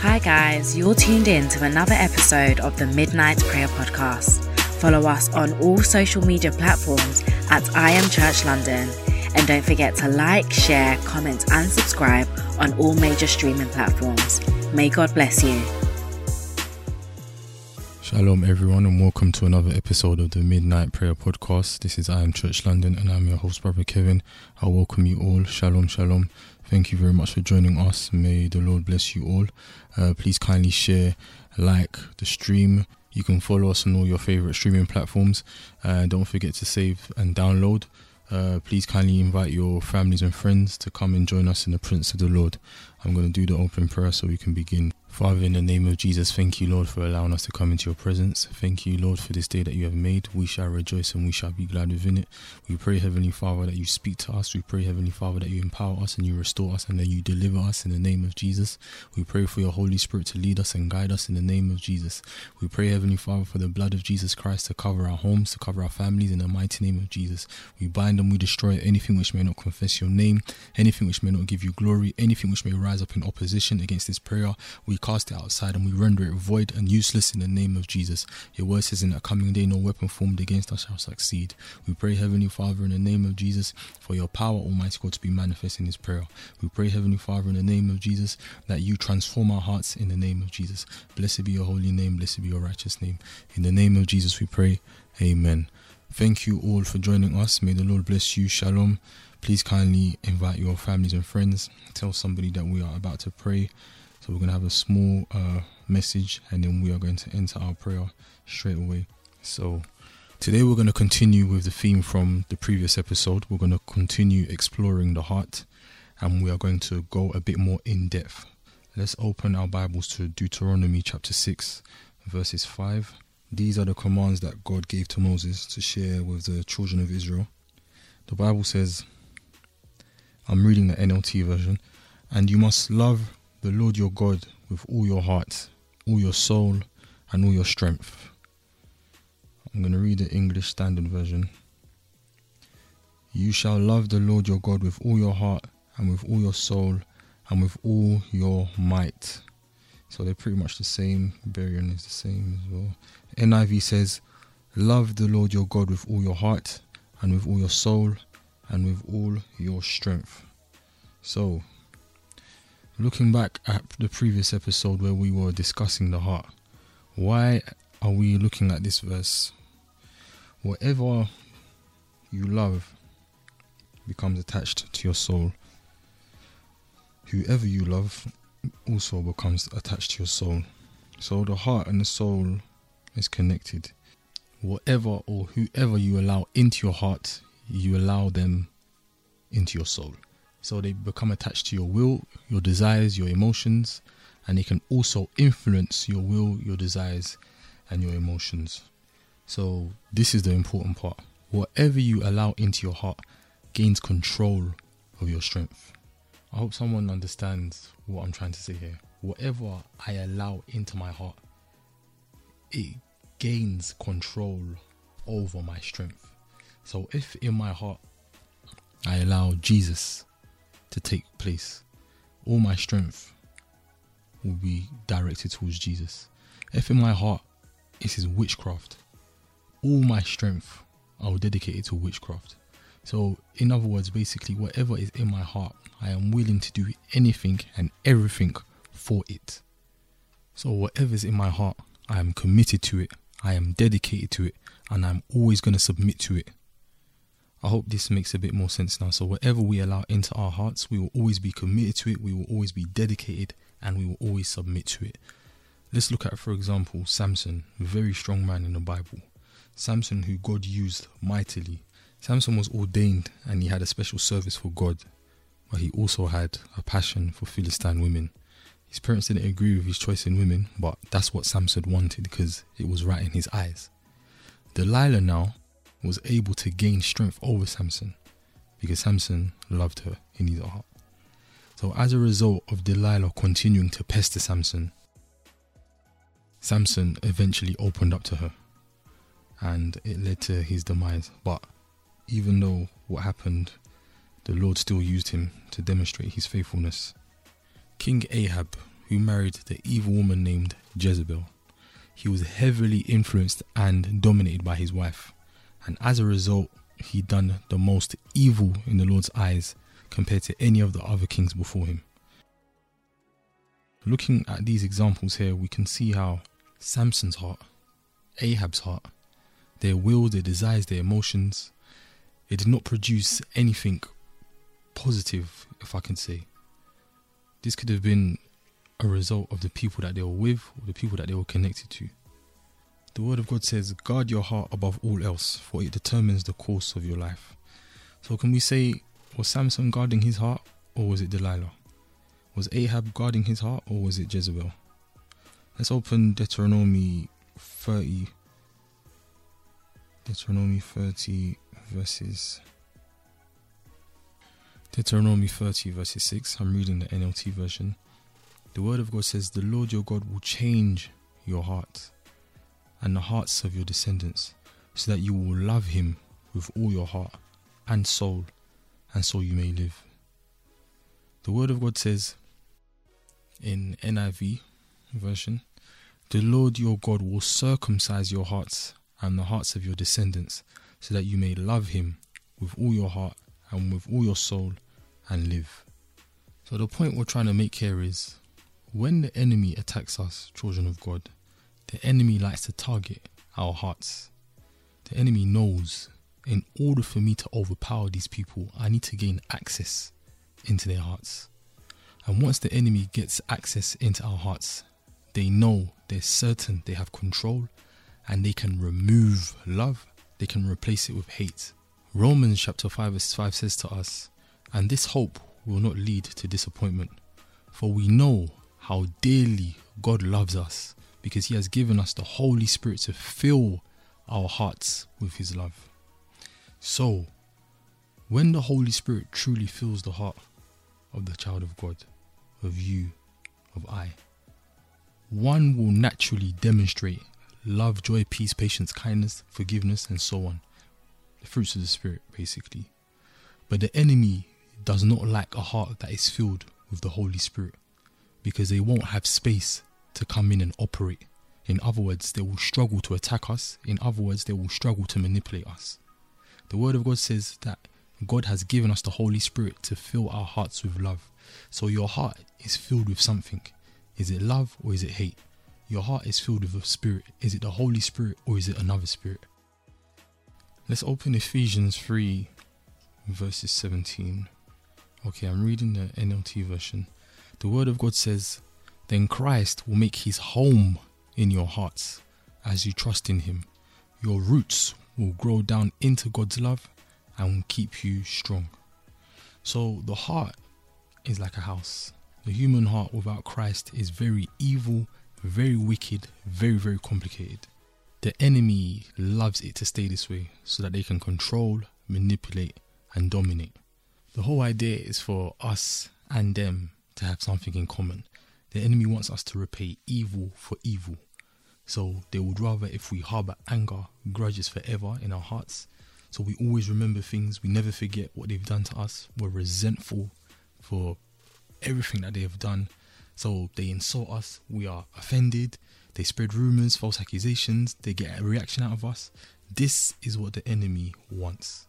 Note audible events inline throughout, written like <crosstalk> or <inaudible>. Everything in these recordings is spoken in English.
Hi, guys, you're tuned in to another episode of the Midnight Prayer Podcast. Follow us on all social media platforms at I Am Church London. And don't forget to like, share, comment, and subscribe on all major streaming platforms. May God bless you. Shalom, everyone, and welcome to another episode of the Midnight Prayer Podcast. This is I Am Church London, and I'm your host, Brother Kevin. I welcome you all. Shalom, shalom. Thank you very much for joining us. May the Lord bless you all. Uh, please kindly share, like the stream. You can follow us on all your favorite streaming platforms. Uh, don't forget to save and download. Uh, please kindly invite your families and friends to come and join us in the Prince of the Lord. I'm going to do the open prayer so we can begin. Father, in the name of Jesus, thank you, Lord, for allowing us to come into your presence. Thank you, Lord, for this day that you have made. We shall rejoice and we shall be glad within it. We pray, Heavenly Father, that you speak to us. We pray, Heavenly Father, that you empower us and you restore us and that you deliver us in the name of Jesus. We pray for your Holy Spirit to lead us and guide us in the name of Jesus. We pray, Heavenly Father, for the blood of Jesus Christ to cover our homes, to cover our families in the mighty name of Jesus. We bind and we destroy anything which may not confess your name, anything which may not give you glory, anything which may rise up in opposition against this prayer. We cast it outside and we render it void and useless in the name of Jesus. Your word says in that coming day, no weapon formed against us shall succeed. We pray, Heavenly Father, in the name of Jesus, for your power, Almighty God, to be manifest in this prayer. We pray, Heavenly Father, in the name of Jesus, that you transform our hearts in the name of Jesus. Blessed be your holy name, blessed be your righteous name. In the name of Jesus, we pray. Amen. Thank you all for joining us. May the Lord bless you. Shalom. Please kindly invite your families and friends. Tell somebody that we are about to pray. So we're going to have a small uh, message and then we are going to enter our prayer straight away. So today we're going to continue with the theme from the previous episode. We're going to continue exploring the heart and we are going to go a bit more in depth. Let's open our Bibles to Deuteronomy chapter 6, verses 5. These are the commands that God gave to Moses to share with the children of Israel. The Bible says, I'm reading the NLT version, and you must love the Lord your God with all your heart, all your soul, and all your strength. I'm going to read the English Standard Version. You shall love the Lord your God with all your heart, and with all your soul, and with all your might. So they're pretty much the same. Berean is the same as well. NIV says, Love the Lord your God with all your heart, and with all your soul, and with all your strength. So, looking back at the previous episode where we were discussing the heart, why are we looking at this verse? Whatever you love becomes attached to your soul. Whoever you love also becomes attached to your soul. So the heart and the soul is connected. Whatever or whoever you allow into your heart, you allow them into your soul. So they become attached to your will, your desires, your emotions, and they can also influence your will, your desires, and your emotions. So this is the important part. Whatever you allow into your heart gains control of your strength. I hope someone understands what I'm trying to say here. Whatever I allow into my heart, it gains control over my strength. So if in my heart I allow Jesus to take place, all my strength will be directed towards Jesus. If in my heart it is witchcraft, all my strength I will dedicate it to witchcraft. So, in other words, basically, whatever is in my heart, I am willing to do anything and everything for it. So, whatever is in my heart, I am committed to it, I am dedicated to it, and I'm always going to submit to it. I hope this makes a bit more sense now. So, whatever we allow into our hearts, we will always be committed to it, we will always be dedicated, and we will always submit to it. Let's look at, for example, Samson, a very strong man in the Bible. Samson, who God used mightily. Samson was ordained and he had a special service for God, but he also had a passion for Philistine women. His parents didn't agree with his choice in women, but that's what Samson wanted because it was right in his eyes. Delilah now was able to gain strength over Samson because Samson loved her in his heart. So, as a result of Delilah continuing to pester Samson, Samson eventually opened up to her and it led to his demise. But even though what happened, the Lord still used him to demonstrate his faithfulness. King Ahab, who married the evil woman named Jezebel. He was heavily influenced and dominated by his wife, and as a result, he done the most evil in the Lord's eyes compared to any of the other kings before him. Looking at these examples here, we can see how Samson's heart, Ahab's heart, their will, their desires, their emotions, it did not produce anything positive, if I can say. This could have been a result of the people that they were with or the people that they were connected to. The Word of God says, Guard your heart above all else, for it determines the course of your life. So, can we say, was Samson guarding his heart or was it Delilah? Was Ahab guarding his heart or was it Jezebel? Let's open Deuteronomy 30. Deuteronomy 30 verses. Deuteronomy 30 verses 6. I'm reading the NLT version. The word of God says, The Lord your God will change your heart and the hearts of your descendants, so that you will love him with all your heart and soul, and so you may live. The word of God says in NIV version, The Lord your God will circumcise your hearts and the hearts of your descendants, so that you may love him with all your heart and with all your soul and live. So, the point we're trying to make here is when the enemy attacks us, children of God, the enemy likes to target our hearts. The enemy knows in order for me to overpower these people, I need to gain access into their hearts. And once the enemy gets access into our hearts, they know they're certain they have control and they can remove love, they can replace it with hate. Romans chapter 5 verse 5 says to us, And this hope will not lead to disappointment, for we know how dearly God loves us because He has given us the Holy Spirit to fill our hearts with His love. So, when the Holy Spirit truly fills the heart of the child of God, of you, of I, one will naturally demonstrate love, joy, peace, patience, kindness, forgiveness, and so on. The fruits of the Spirit, basically. But the enemy does not like a heart that is filled with the Holy Spirit because they won't have space to come in and operate. In other words, they will struggle to attack us. In other words, they will struggle to manipulate us. The Word of God says that God has given us the Holy Spirit to fill our hearts with love. So your heart is filled with something. Is it love or is it hate? Your heart is filled with a spirit. Is it the Holy Spirit or is it another spirit? Let's open Ephesians 3, verses 17. Okay, I'm reading the NLT version. The Word of God says, then Christ will make his home in your hearts as you trust in him. Your roots will grow down into God's love and will keep you strong. So the heart is like a house. The human heart without Christ is very evil, very wicked, very, very complicated. The enemy loves it to stay this way so that they can control, manipulate, and dominate. The whole idea is for us and them to have something in common. The enemy wants us to repay evil for evil. So they would rather if we harbor anger, grudges forever in our hearts. So we always remember things, we never forget what they've done to us. We're resentful for everything that they have done. So they insult us, we are offended, they spread rumors, false accusations, they get a reaction out of us. This is what the enemy wants.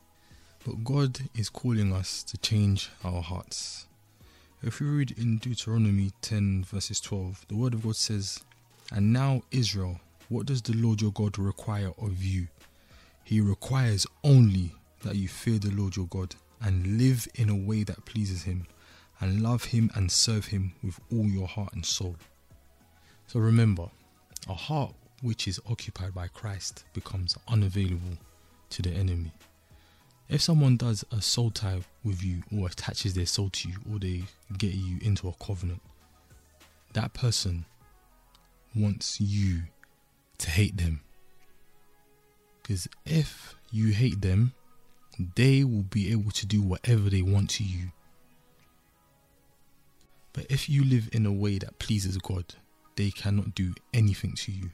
But God is calling us to change our hearts. If we read in Deuteronomy 10, verses 12, the word of God says, And now, Israel, what does the Lord your God require of you? He requires only that you fear the Lord your God and live in a way that pleases him, and love him and serve him with all your heart and soul. So remember, a heart which is occupied by Christ becomes unavailable to the enemy. If someone does a soul tie with you or attaches their soul to you or they get you into a covenant, that person wants you to hate them. Because if you hate them, they will be able to do whatever they want to you. But if you live in a way that pleases God, they cannot do anything to you.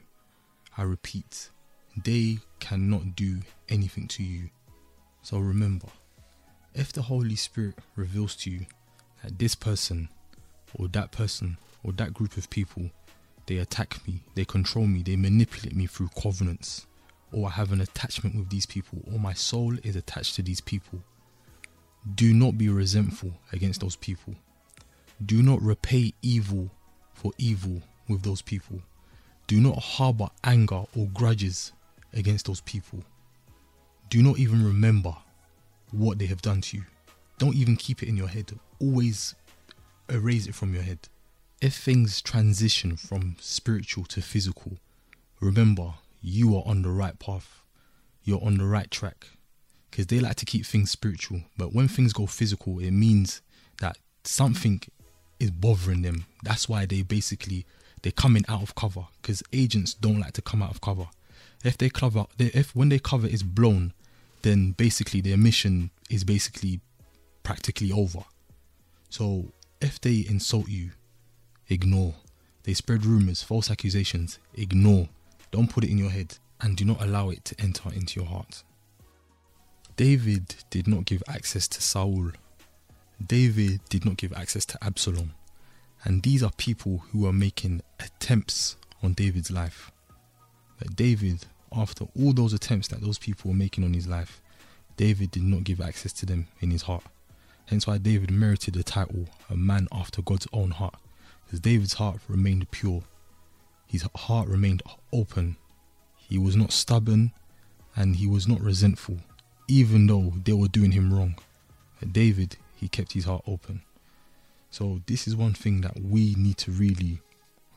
I repeat, they cannot do anything to you. So remember, if the Holy Spirit reveals to you that this person or that person or that group of people, they attack me, they control me, they manipulate me through covenants, or I have an attachment with these people, or my soul is attached to these people. Do not be resentful against those people. Do not repay evil for evil with those people. Do not harbor anger or grudges against those people. Do not even remember what they have done to you. Don't even keep it in your head. Always erase it from your head. If things transition from spiritual to physical, remember you are on the right path. You're on the right track. Because they like to keep things spiritual. But when things go physical, it means that something is bothering them. That's why they basically they're coming out of cover. Because agents don't like to come out of cover. If they cover, if when their cover is blown, then basically their mission is basically practically over. So if they insult you, ignore. They spread rumors, false accusations, ignore. Don't put it in your head and do not allow it to enter into your heart. David did not give access to Saul. David did not give access to Absalom. And these are people who are making attempts on David's life. But David, after all those attempts that those people were making on his life, David did not give access to them in his heart. Hence why David merited the title, a man after God's own heart. Because David's heart remained pure. His heart remained open. He was not stubborn and he was not resentful, even though they were doing him wrong. But David, he kept his heart open. So, this is one thing that we need to really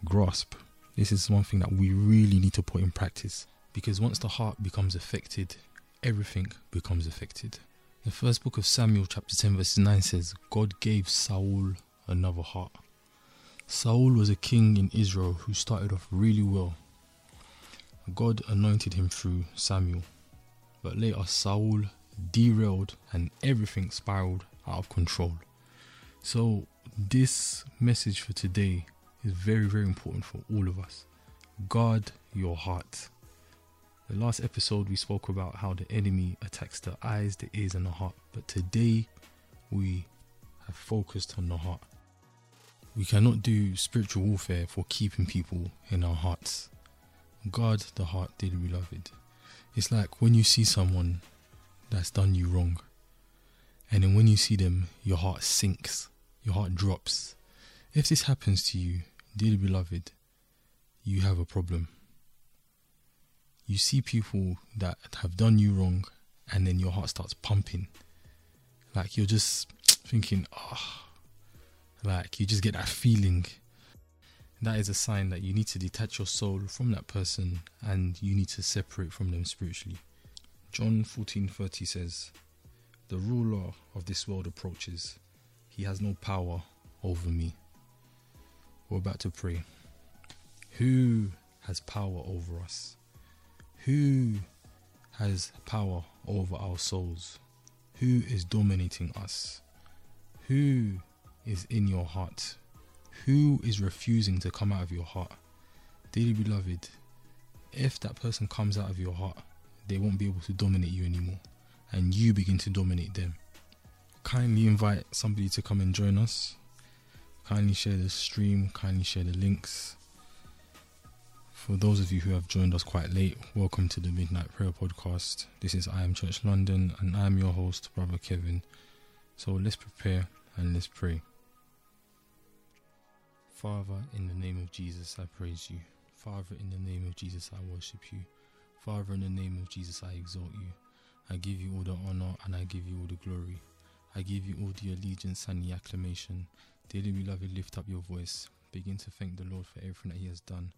grasp. This is one thing that we really need to put in practice. Because once the heart becomes affected, everything becomes affected. The first book of Samuel, chapter 10, verse 9 says, God gave Saul another heart. Saul was a king in Israel who started off really well. God anointed him through Samuel. But later, Saul derailed and everything spiraled out of control. So, this message for today is very, very important for all of us. Guard your heart. The last episode we spoke about how the enemy attacks the eyes, the ears, and the heart. But today we have focused on the heart. We cannot do spiritual warfare for keeping people in our hearts. Guard the heart, dearly beloved. It's like when you see someone that's done you wrong, and then when you see them, your heart sinks, your heart drops. If this happens to you, dearly beloved, you have a problem you see people that have done you wrong and then your heart starts pumping. Like you're just <tsk> thinking, oh, like you just get that feeling. That is a sign that you need to detach your soul from that person and you need to separate from them spiritually. John 14:30 says, "The ruler of this world approaches. He has no power over me." We're about to pray. Who has power over us? Who has power over our souls? Who is dominating us? Who is in your heart? Who is refusing to come out of your heart? Dearly beloved, if that person comes out of your heart, they won't be able to dominate you anymore, and you begin to dominate them. Kindly invite somebody to come and join us. Kindly share the stream, kindly share the links. For those of you who have joined us quite late, welcome to the Midnight Prayer Podcast. This is I Am Church London, and I'm your host, Brother Kevin. So let's prepare and let's pray. Father, in the name of Jesus, I praise you. Father, in the name of Jesus, I worship you. Father, in the name of Jesus, I exalt you. I give you all the honor and I give you all the glory. I give you all the allegiance and the acclamation. Dearly beloved, lift up your voice. Begin to thank the Lord for everything that He has done.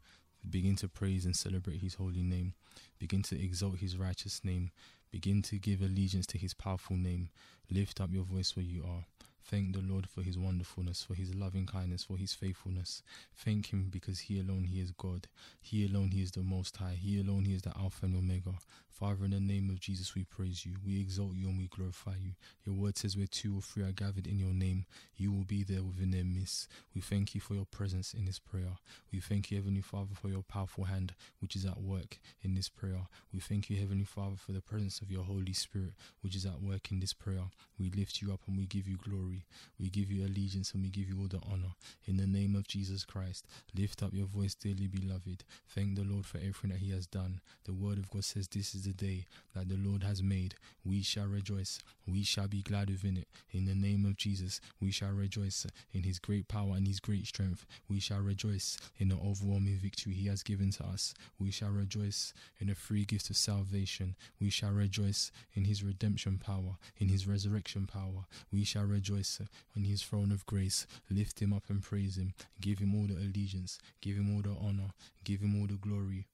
Begin to praise and celebrate his holy name. Begin to exalt his righteous name. Begin to give allegiance to his powerful name. Lift up your voice where you are. Thank the Lord for his wonderfulness, for his loving kindness, for his faithfulness. Thank him because he alone he is God. He alone he is the most high. He alone he is the Alpha and Omega. Father, in the name of Jesus, we praise you. We exalt you and we glorify you. Your word says where two or three are gathered in your name, you will be there within their midst. We thank you for your presence in this prayer. We thank you, Heavenly Father, for your powerful hand which is at work in this prayer. We thank you, Heavenly Father, for the presence of your Holy Spirit which is at work in this prayer. We lift you up and we give you glory. Glory. We give you allegiance and we give you all the honor. In the name of Jesus Christ, lift up your voice, dearly beloved. Thank the Lord for everything that He has done. The Word of God says, This is the day that the Lord has made. We shall rejoice. We shall be glad within it. In the name of Jesus, we shall rejoice in His great power and His great strength. We shall rejoice in the overwhelming victory He has given to us. We shall rejoice in the free gift of salvation. We shall rejoice in His redemption power, in His resurrection power. We shall rejoice Uh, on His throne of grace. Lift Him up and praise Him. Give Him all the allegiance. Give Him all the honor. Give Him all the glory.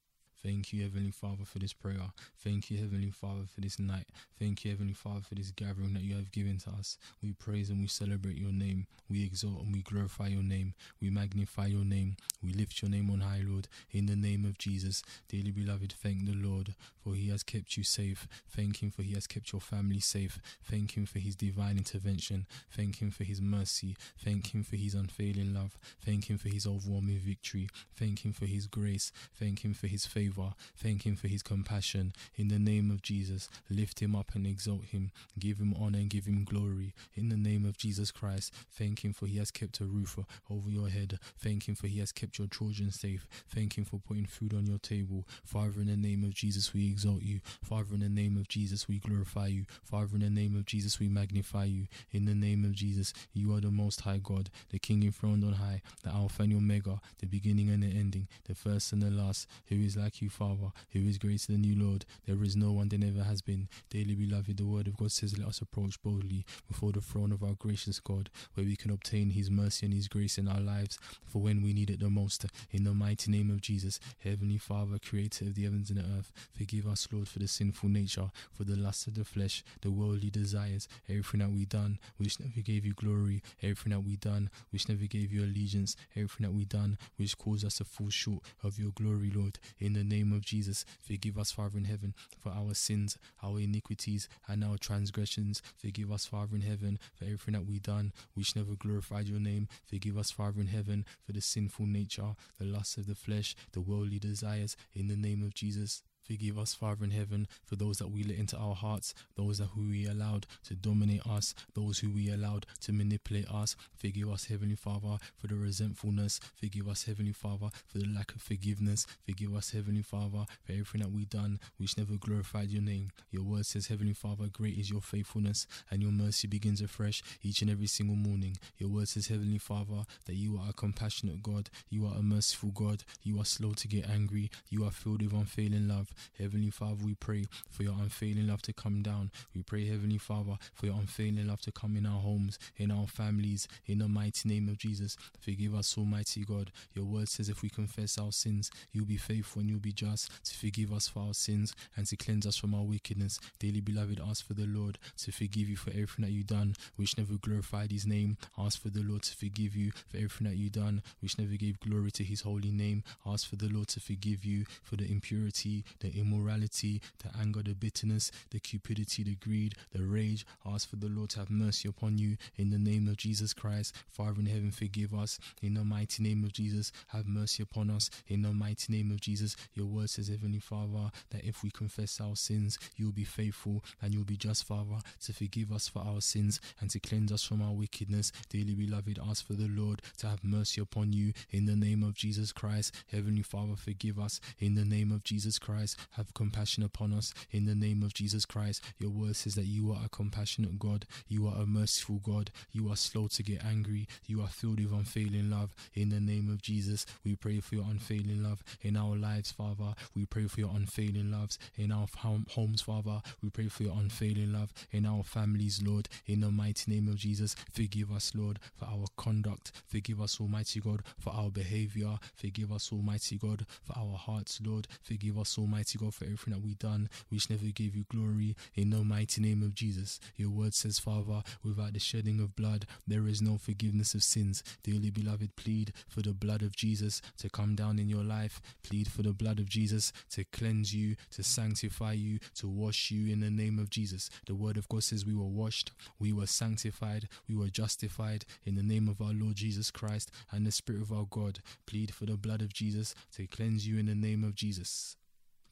Thank you, Heavenly Father, for this prayer. Thank you, Heavenly Father, for this night. Thank you, Heavenly Father, for this gathering that you have given to us. We praise and we celebrate your name. We exalt and we glorify your name. We magnify your name. We lift your name on high, Lord, in the name of Jesus. Dearly beloved, thank the Lord, for he has kept you safe. Thank him for he has kept your family safe. Thank him for his divine intervention. Thank him for his mercy. Thank him for his unfailing love. Thank him for his overwhelming victory. Thank him for his grace. Thank him for his favor favor. Thank him for his compassion. In the name of Jesus, lift him up and exalt him. Give him honor and give him glory. In the name of Jesus Christ, thank him for he has kept a roof over your head. Thank him for he has kept your children safe. Thank him for putting food on your table. Father, in the name of Jesus, we exalt you. Father, in the name of Jesus, we glorify you. Father, in the name of Jesus, we magnify you. In the name of Jesus, you are the most high God, the King enthroned on high, the Alpha and Omega, the beginning and the ending, the first and the last, who is like you, Father, who is greater than you, Lord. There is no one, there never has been. Daily beloved, the word of God says, Let us approach boldly before the throne of our gracious God, where we can obtain his mercy and his grace in our lives for when we need it the most. In the mighty name of Jesus, Heavenly Father, creator of the heavens and the earth, forgive us, Lord, for the sinful nature, for the lust of the flesh, the worldly desires, everything that we done, which never gave you glory, everything that we done, which never gave you allegiance, everything that we done, which caused us to fall short of your glory, Lord. In the name of Jesus, forgive us, Father in heaven, for our sins, our iniquities, and our transgressions. Forgive us, Father in heaven, for everything that we've done, which never glorified your name. Forgive us, Father in heaven, for the sinful nature, the lust of the flesh, the worldly desires, in the name of Jesus. Forgive us, Father in heaven, for those that we let into our hearts, those that who we allowed to dominate us, those who we allowed to manipulate us. Forgive us, Heavenly Father, for the resentfulness. Forgive us, Heavenly Father, for the lack of forgiveness. Forgive us, Heavenly Father, for everything that we've done which never glorified your name. Your word says, Heavenly Father, great is your faithfulness, and your mercy begins afresh each and every single morning. Your word says, Heavenly Father, that you are a compassionate God, you are a merciful God, you are slow to get angry, you are filled with unfailing love. Heavenly Father, we pray for your unfailing love to come down. We pray, Heavenly Father, for your unfailing love to come in our homes, in our families, in the mighty name of Jesus. Forgive us, Almighty God. Your word says if we confess our sins, you'll be faithful and you'll be just to forgive us for our sins and to cleanse us from our wickedness. Dearly beloved, ask for the Lord to forgive you for everything that you've done, which never glorified his name. Ask for the Lord to forgive you for everything that you've done, which never gave glory to his holy name. Ask for the Lord to forgive you for the impurity, the immorality, the anger, the bitterness, the cupidity, the greed, the rage. Ask for the Lord to have mercy upon you in the name of Jesus Christ. Father in heaven, forgive us in the mighty name of Jesus. Have mercy upon us in the mighty name of Jesus. Your word says, Heavenly Father, that if we confess our sins, you'll be faithful and you'll be just, Father, to forgive us for our sins and to cleanse us from our wickedness. Dearly beloved, ask for the Lord to have mercy upon you in the name of Jesus Christ. Heavenly Father, forgive us in the name of Jesus Christ. Have compassion upon us in the name of Jesus Christ. Your word says that you are a compassionate God. You are a merciful God. You are slow to get angry. You are filled with unfailing love. In the name of Jesus, we pray for your unfailing love in our lives, Father. We pray for your unfailing loves in our homes, Father. We pray for your unfailing love in our families, Lord. In the mighty name of Jesus, forgive us, Lord, for our conduct. Forgive us, Almighty God, for our behavior. Forgive us, Almighty God, for our hearts, Lord. Forgive us, Almighty God, for everything that we've done, which never gave you glory. In the mighty name of Jesus, your word says, Father, without the shedding of blood, there is no forgiveness of sins. Dearly beloved, plead for the blood of Jesus to come down in your life. Plead for the blood of Jesus to cleanse you, to sanctify you, to wash you in the name of Jesus. The word of God says we were washed, we were sanctified, we were justified in the name of our Lord Jesus Christ and the Spirit of our God. Plead for the blood of Jesus to cleanse you in the name of Jesus.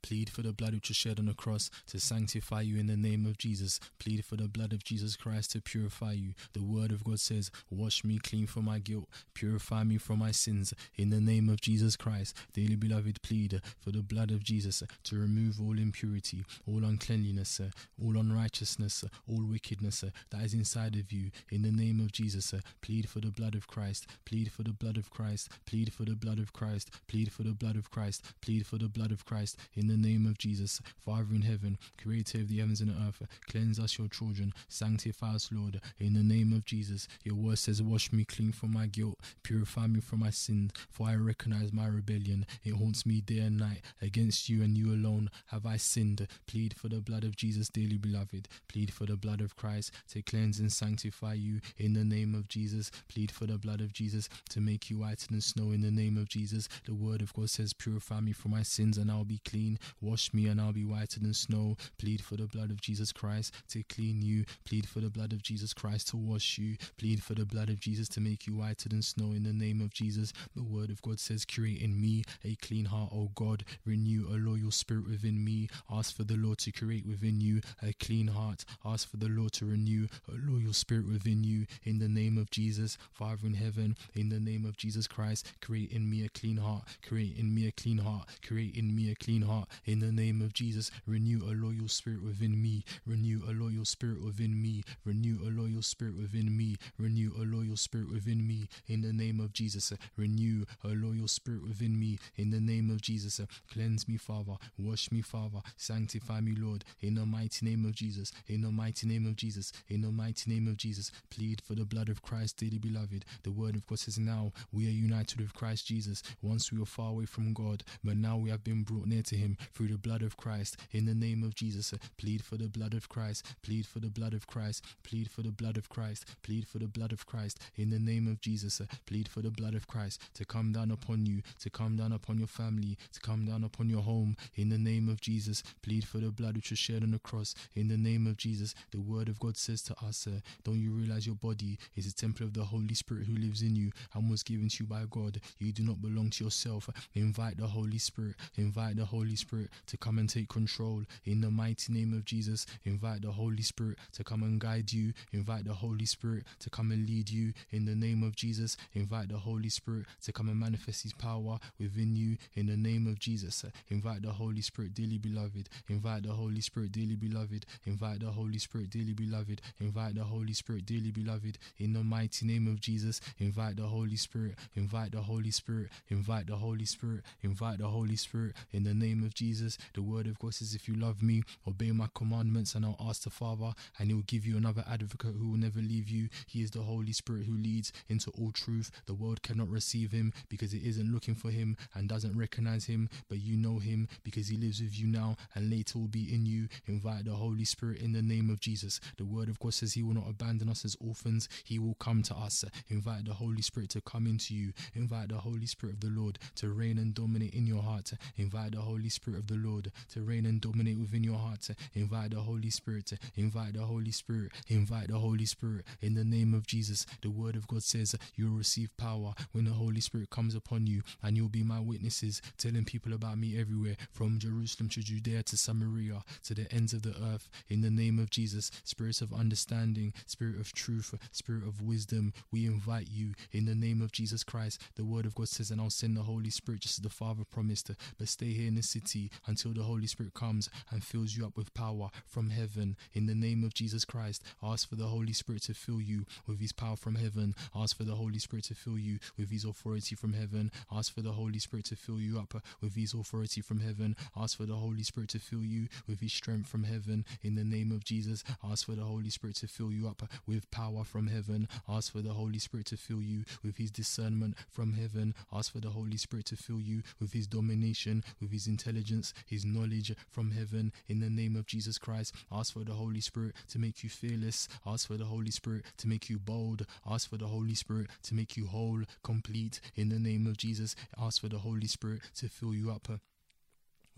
Plead for the blood which was shed on the cross to sanctify you in the name of Jesus. Plead for the blood of Jesus Christ to purify you. The word of God says, Wash me clean from my guilt, purify me from my sins in the name of Jesus Christ. Dearly beloved, plead for the blood of Jesus to remove all impurity, all uncleanliness, all unrighteousness, all wickedness that is inside of you in the name of Jesus. Plead for the blood of Christ, plead for the blood of Christ, plead for the blood of Christ, plead for the blood of Christ, plead for the blood of Christ in the name of Jesus. Father in heaven, creator of the heavens and the earth, cleanse us, your children, sanctify us, Lord, in the name of Jesus. Your word says, Wash me clean from my guilt, purify me from my sins, for I recognize my rebellion. It haunts me day and night. Against you and you alone have I sinned. Plead for the blood of Jesus, dearly beloved. Plead for the blood of Christ to cleanse and sanctify you in the name of Jesus. Plead for the blood of Jesus to make you whiter than snow in the name of Jesus. The word of God says, Purify me from my sins and I'll be clean. Wash me and I'll be whiter than snow. Plead for the blood of Jesus Christ to clean you. Plead for the blood of Jesus Christ to wash you. Plead for the blood of Jesus to make you whiter than snow in the name of Jesus. The word of God says, Create in me a clean heart, O God. Renew a loyal spirit within me. Ask for the Lord to create within you a clean heart. Ask for the Lord to renew a loyal spirit within you in the name of Jesus. Father in heaven, in the name of Jesus Christ, create in me a clean heart. Create in me a clean heart. Create in me a clean heart. In the name of Jesus, renew a loyal spirit within me. Renew a loyal spirit within me. Renew a loyal spirit within me. Renew a loyal spirit within me. In the name of Jesus, renew a loyal spirit within me. In the name of Jesus, cleanse me, Father. Wash me, Father. Sanctify me, Lord. In the mighty name of Jesus. In the mighty name of Jesus. In the mighty name of Jesus. Plead for the blood of Christ, dearly beloved. The word of God says now we are united with Christ Jesus. Once we were far away from God, but now we have been brought near to Him through the blood of Christ. In the name of Jesus, plead for the blood of Christ. Plead for the blood of Christ. Plead for the blood of Christ. Plead for the blood of Christ. In the name of Jesus, plead for the blood of Christ to come down upon you, to come down upon your family, to come down upon your home. In the name of Jesus, plead for the blood which was shed on the cross. In the name of Jesus, the word of God says to us, uh, Don't you realize your body is a temple of the Holy Spirit who lives in you and was given to you by God? You do not belong to yourself. Invite the Holy Spirit, invite the Holy Spirit to come and take control. In the mighty name of Jesus, invite the Holy Spirit to come and guide you. Invite the Holy Spirit to come and lead you. In the name of Jesus, invite the Holy Spirit to come and manifest His power within you. In the name of Jesus, invite the Holy Spirit, dearly beloved. Invite the Holy Spirit, dearly beloved. Invite the Holy Spirit, dearly beloved. Invite the Holy Spirit, dearly beloved. In the mighty name of Jesus, invite the Holy Spirit. Invite the Holy Spirit. Invite the Holy Spirit. Invite the Holy Spirit. In the name of Jesus, the word of God says, If you love me, obey my commandments, and I'll ask the Father, and He will give you another advocate who will never leave you. He is the Holy Spirit who leads into all truth. The world cannot receive Him because it isn't looking for Him and doesn't recognize Him, but you know Him because He lives with you now and later will be in you. Invite the Holy Spirit in the name of Jesus. The word of God says He will not abandon us as orphans, He will come to us. Invite the Holy Spirit to come into you. Invite the Holy Spirit of the Lord to reign and dominate in your heart. Invite the Holy Spirit of the Lord to reign and dominate within your heart. Invite the Holy Spirit. Invite the Holy Spirit. Invite the Holy Spirit in the name of Jesus. The word of God says you will receive power when the Holy Spirit comes upon you, and you'll be my witnesses, telling people about me everywhere from Jerusalem to Judea to Samaria to the ends of the earth. In the name of Jesus, Spirit of understanding, Spirit of truth, Spirit of wisdom, we invite you in the name of Jesus Christ. The word of God says, and I'll send the Holy Spirit just as the Father promised. But stay here in the city until the Holy Spirit comes and fills you up with power from heaven. In the name of Jesus Christ, ask for the Holy Spirit to fill you with his power from heaven. Ask for the Holy Spirit to fill you with his authority from heaven. Ask for the Holy Spirit to fill you up with his authority from heaven. Ask for the Holy Spirit to fill you with his strength from heaven. In the name of Jesus, ask for the Holy Spirit to fill you up with power from heaven. Ask for the Holy Spirit to fill you with his discernment from heaven. Ask for the Holy Spirit to fill you with his domination, with his intelligence, his knowledge from heaven. In the name of Jesus Christ, ask for the Holy Spirit to make you fearless. Ask for the Holy Spirit to make you bold. Ask for the Holy Spirit to make you whole, complete. In the name of Jesus, ask for the Holy Spirit to fill you up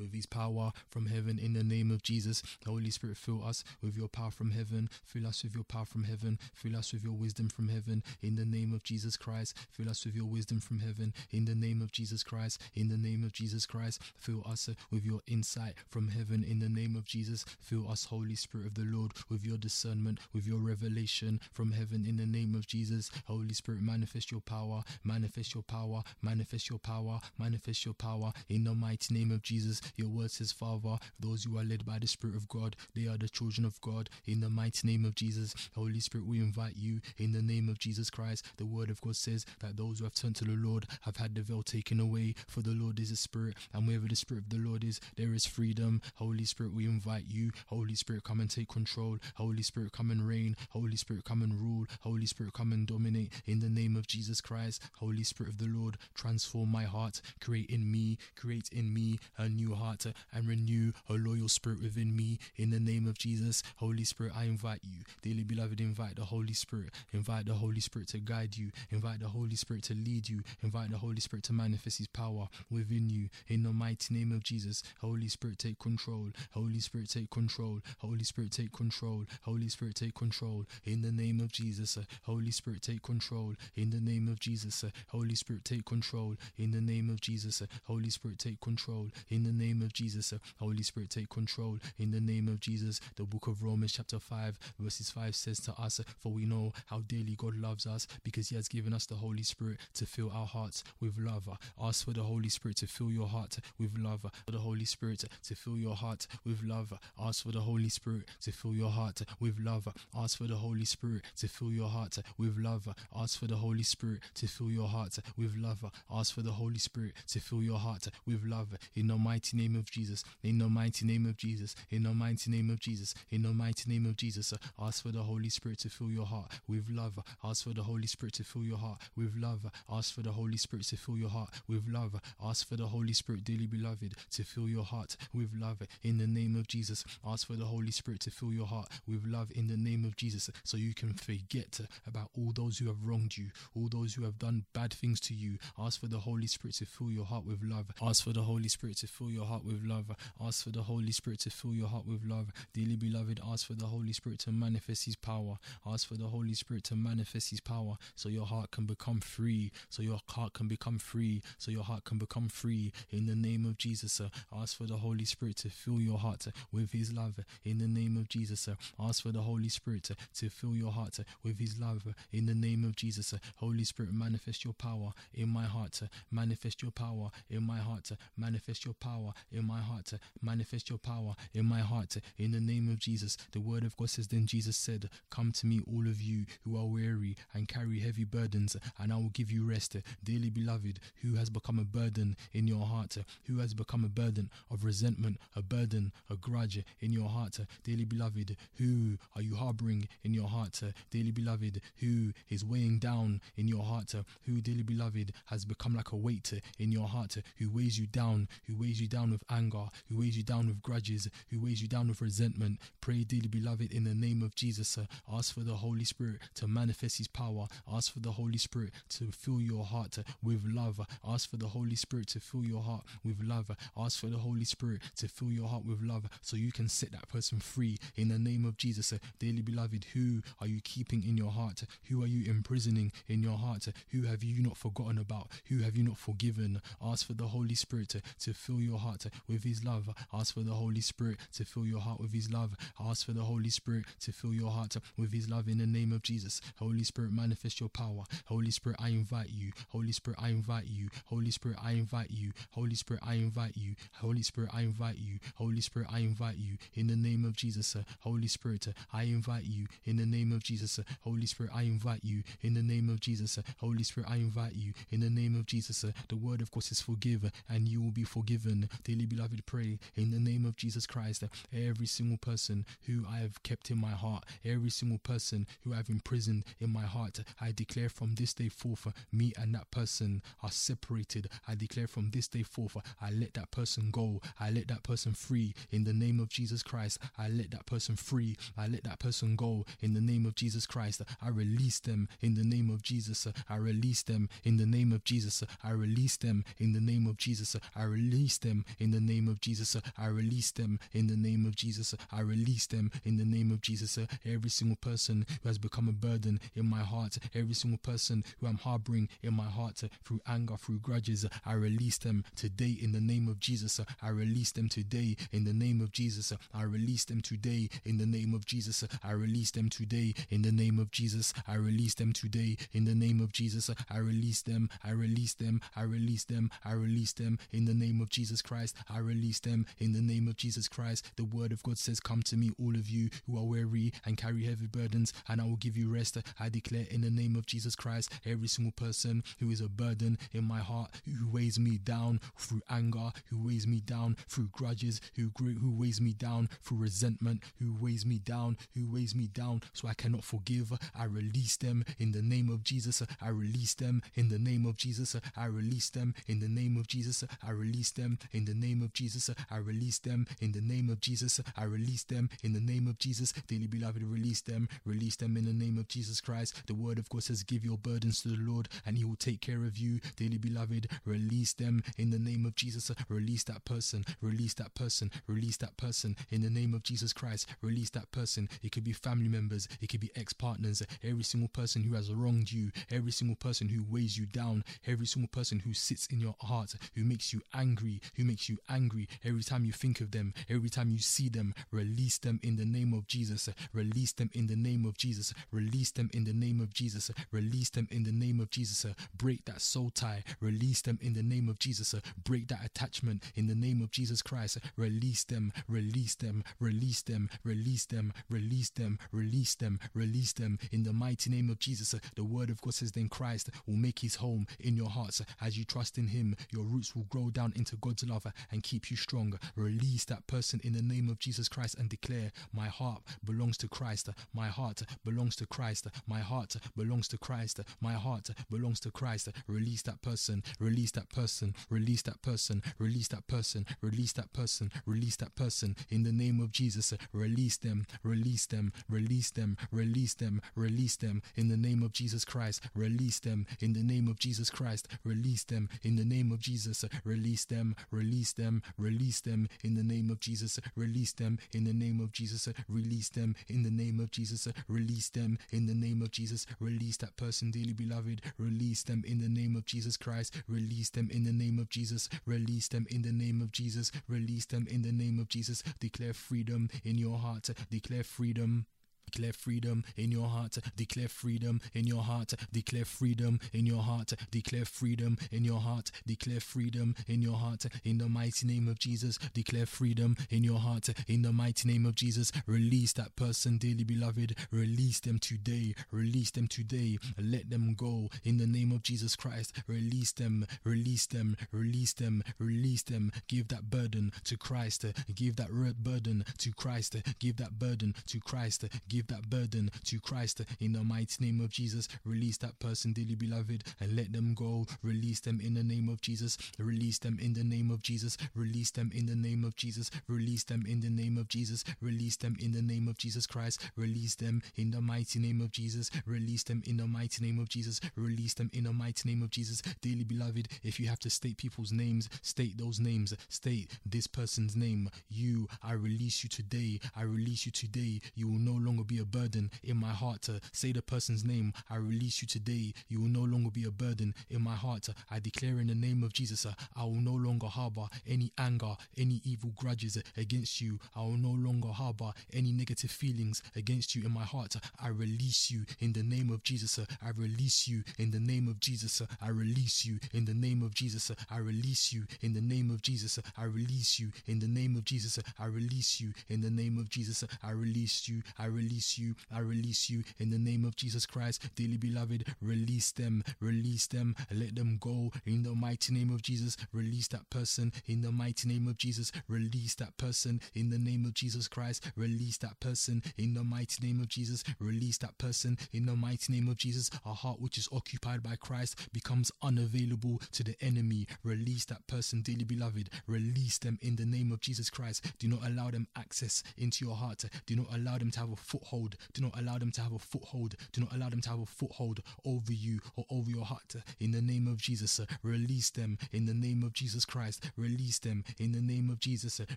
with His power from heaven in the name of Jesus. Holy Spirit, fill us with your power from heaven. Fill us with your power from heaven. Fill us with your wisdom from heaven in the name of Jesus Christ. Fill us with your wisdom from heaven in the name of Jesus Christ. In the name of Jesus Christ, fill us with your insight from heaven in the name of Jesus. Fill us, Holy Spirit of the Lord, with your discernment, with your revelation from heaven in the name of Jesus. Holy Spirit, manifest your power, manifest your power, manifest your power, manifest your power in the mighty name of Jesus. Your word says, Father, those who are led by the Spirit of God, they are the children of God in the mighty name of Jesus. Holy Spirit, we invite you in the name of Jesus Christ. The word of God says that those who have turned to the Lord have had the veil taken away, for the Lord is a spirit, and wherever the Spirit of the Lord is, there is freedom. Holy Spirit, we invite you. Holy Spirit, come and take control. Holy Spirit, come and reign. Holy Spirit, come and rule. Holy Spirit, come and dominate in the name of Jesus Christ. Holy Spirit of the Lord, transform my heart, create in me, create in me a new heart, and renew a loyal spirit within me in the name of Jesus. Holy Spirit, I invite you. Dearly beloved, invite the Holy Spirit. Invite the Holy Spirit to guide you. Invite the Holy Spirit to lead you. Invite the Holy Spirit to manifest His power within you in the mighty name of Jesus. Holy Spirit, take control. Holy Spirit, take control. Holy Spirit, take control. Holy Spirit, take control in the name of Jesus. Uh, Holy Spirit, take control in the name of Jesus. Uh, Holy Spirit, take control in the name of Jesus. Uh, Holy Spirit, take control in the name of Jesus. Holy Spirit, take control in the name of Jesus. The book of Romans, chapter 5, verses 5 says to us, For we know how dearly God loves us because He has given us the Holy Spirit to fill our hearts with love. Ask for the Holy Spirit to fill your heart with love. For the Holy Spirit to fill your heart with love. Ask for the Holy Spirit to fill your heart with love. Ask for the Holy Spirit to fill your heart with love. Ask for the Holy Spirit to fill your heart with love. Ask for the Holy Spirit to fill your heart with love. In the mighty name of Jesus. In the mighty name of Jesus. In the mighty name of Jesus. In the mighty name of Jesus. Ask for the Holy Spirit to fill your heart with love. Ask for the Holy Spirit to fill your heart with love. Ask for the Holy Spirit to fill your heart with love. Ask for the Holy Spirit, dearly beloved, to fill your heart with love in the name of Jesus. Ask for the Holy Spirit to fill your heart with love in the name of Jesus so you can forget about all those who have wronged you, all those who have done bad things to you. Ask for the Holy Spirit to fill your heart with love. Ask for the Holy Spirit to fill your heart with love. Ask for the Holy Spirit to fill your heart with love. Dearly beloved, ask for the Holy Spirit to manifest His power. Ask for the Holy Spirit to manifest His power so your heart can become free, so your heart can become free, so your heart can become free in the name of Jesus. Ask for the Holy Spirit to fill your heart with His love in the name of Jesus. Ask for the Holy Spirit to fill your heart with His love in the name of Jesus. Holy Spirit, manifest your power in my heart. Manifest your power in my heart. Manifest your power in my heart. Manifest your power in my heart in the name of Jesus. The word of God says, Then Jesus said, Come to me, all of you who are weary and carry heavy burdens, and I will give you rest. Dearly beloved, who has become a burden in your heart? Who has become a burden of resentment, a burden, a grudge in your heart? Dearly beloved, who are you harboring in your heart? Dearly beloved, who is weighing down in your heart? Who, dearly beloved, has become like a weight in your heart? Who weighs you down? Who weighs you down with anger? Who weighs you down with grudges? Who weighs you down with resentment? Pray, dearly beloved, in the name of Jesus. Ask for the Holy Spirit to manifest His power. Ask for the Holy Spirit to fill your heart with love. Ask for the Holy Spirit to fill your heart with love. Ask for the Holy Spirit to fill your heart with love so you can set that person free in the name of Jesus. Dearly beloved, who are you keeping in your heart? Who are you imprisoning in your heart? Who have you not forgotten about? Who have you not forgiven? Ask for the Holy Spirit to, to fill your heart with His love. Ask for the Holy Spirit to fill your heart with His love. Ask for the Holy Spirit to fill your heart with His love in the name of Jesus. Holy Spirit, manifest your power. Holy Spirit, I invite you. Holy Spirit, I invite you. Holy Spirit, I invite you. Holy Spirit, I invite you. Holy Spirit, I invite you. Holy Spirit, I invite you. In the name of Jesus, Holy Spirit, I invite you. In the name of Jesus, Holy Spirit, I invite you. In the name of Jesus, Holy Spirit, I invite you. In the name of Jesus, the word, of course, is forgive, and you will be forgiven. Dearly beloved, pray in the name of Jesus Christ. Every single person who I have kept in my heart, every single person who I have imprisoned in my heart, I declare from this day forth, uh, me and that person are separated. I declare from this day forth, uh, I let that person go. I let that person free in the name of Jesus Christ. I let that person free. I let that person go in the name of Jesus Christ. I release them in the name of Jesus. Uh, I release them in the name of Jesus. I release them in the name of Jesus. I release them in the name of Jesus. I release them in the name of Jesus. I release them in the name of Jesus. Every single person who has become a burden in my heart, every single person who I'm harboring in my heart through anger, through grudges, I release them today in the name of Jesus. I release them today in the name of Jesus. I release them today in the name of Jesus. I release them today in the name of Jesus. I release them today in the name of Jesus. I release them. I release them. I release them. I release them in the name of Jesus Christ. I release them in the name of Jesus Christ. The word of God says, Come to me, all of you who are weary and carry heavy burdens, and I will give you rest. I declare in the name of Jesus Christ, every single person who is a burden in my heart, who weighs me down through anger, who weighs me down through grudges, who who weighs me down through resentment, who weighs me down, who weighs me down so I cannot forgive. I release them in the name of Jesus. I release them in the name of Jesus. I release them in the name of Jesus. I release them in the name of Jesus. I release them in the name of Jesus. I release them in the name of Jesus. Dearly beloved, release them. Release them in the name of Jesus Christ. The word of God says, Give your burdens to the Lord and he will take care of you. Dearly beloved, release them in the name of Jesus. Release that person. Release that person. Release that person in the name of Jesus Christ. Release that person. It could be family members. It could be ex partners. Every single person who has wronged you. Every single person who weighs you down. Every single person who sits in your heart, who makes you angry, who makes you angry every time you think of them, every time you see them. Release them in the name of Jesus. Release them in the name of Jesus. Release them in the name of Jesus. Release them in the name of Jesus. Break that soul tie. Release them in the name of Jesus. Break that attachment in the name of Jesus Christ. Release them. Release them. Release them. Release them. Release them. Release them. Release them in the mighty name of Jesus. The word of God says then Christ will make his home in your hearts as you trust in him. Your roots will grow down into God's love and keep you strong. Release that person in the name of Jesus Christ and declare, My heart belongs to Christ. My heart belongs to Christ. My heart belongs to Christ. My heart belongs to Christ. Release that person. Release that person. Release that person. Release that person. Release that person. Release that person in the name of Jesus. Release them. Release them. Release them. Release them. Release them in the name of Jesus Christ. Release them in the name of Jesus Christ. Release them in the name of Jesus. Release them. Release them. Release them in the name of Jesus. Release them in the name of Jesus. Release them in the name of Jesus. Release them in the name of Jesus. Release that person, dearly beloved. Release them in the name of Jesus Christ. Release them in the name of Jesus. Release them in the name of Jesus. Release them in the name of Jesus. Declare freedom in your heart. Declare freedom. Declare freedom in your heart. Declare freedom in your heart. Declare freedom in your heart. Declare freedom in your heart. Declare freedom in your heart. In the mighty name of Jesus. Declare freedom in your heart. In the mighty name of Jesus. Release that person, dearly beloved. Release them today. Release them today. Let them go. In the name of Jesus Christ. Release them. Release them. Release them. Release them. Give that burden to Christ. Give that burden to Christ. Give that burden to Christ. Give that burden to Christ in the mighty name of Jesus. Release that person, dearly beloved, and let them go. Release them in the name of Jesus. Release them in the name of Jesus. Release them in the name of Jesus. Release them in the name of Jesus. Release them in the name of Jesus Christ. Release them in the mighty name of Jesus. Release them in the mighty name of Jesus. Release them in the mighty name of Jesus. Dearly beloved, if you have to state people's names, state those names. State this person's name. You, I release you today. I release you today. You will no longer be a burden in my heart to say the person's name. I release you today. You will no longer be a burden in my heart. I declare in the name of Jesus, uh, I will no longer harbor any anger, any evil grudges against you. I will no longer harbor any negative feelings against you in my heart. I release you in the name of Jesus. Uh, I release you in the name of Jesus. Uh, I release you in the name of Jesus. I release you in the name of Jesus. I release you in the name of Jesus. I release you in the name of Jesus. I release you. I release you. I release you in the name of Jesus Christ. Dearly beloved, release them. Release them. Let them go in the mighty name of Jesus. Release that person in the mighty name of Jesus. Release that person in the name of Jesus Christ. Release that person in the mighty name of Jesus. Release that person in the mighty name of Jesus. A heart which is occupied by Christ becomes unavailable to the enemy. Release that person, dearly beloved. Release them in the name of Jesus Christ. Do not allow them access into your heart. Do not allow them to have a foothold foothold. Do not allow them to have a foothold. Do not allow them to have a foothold over you or over your heart. In the name of Jesus, release them. In the name of Jesus Christ, release them. In the name of Jesus,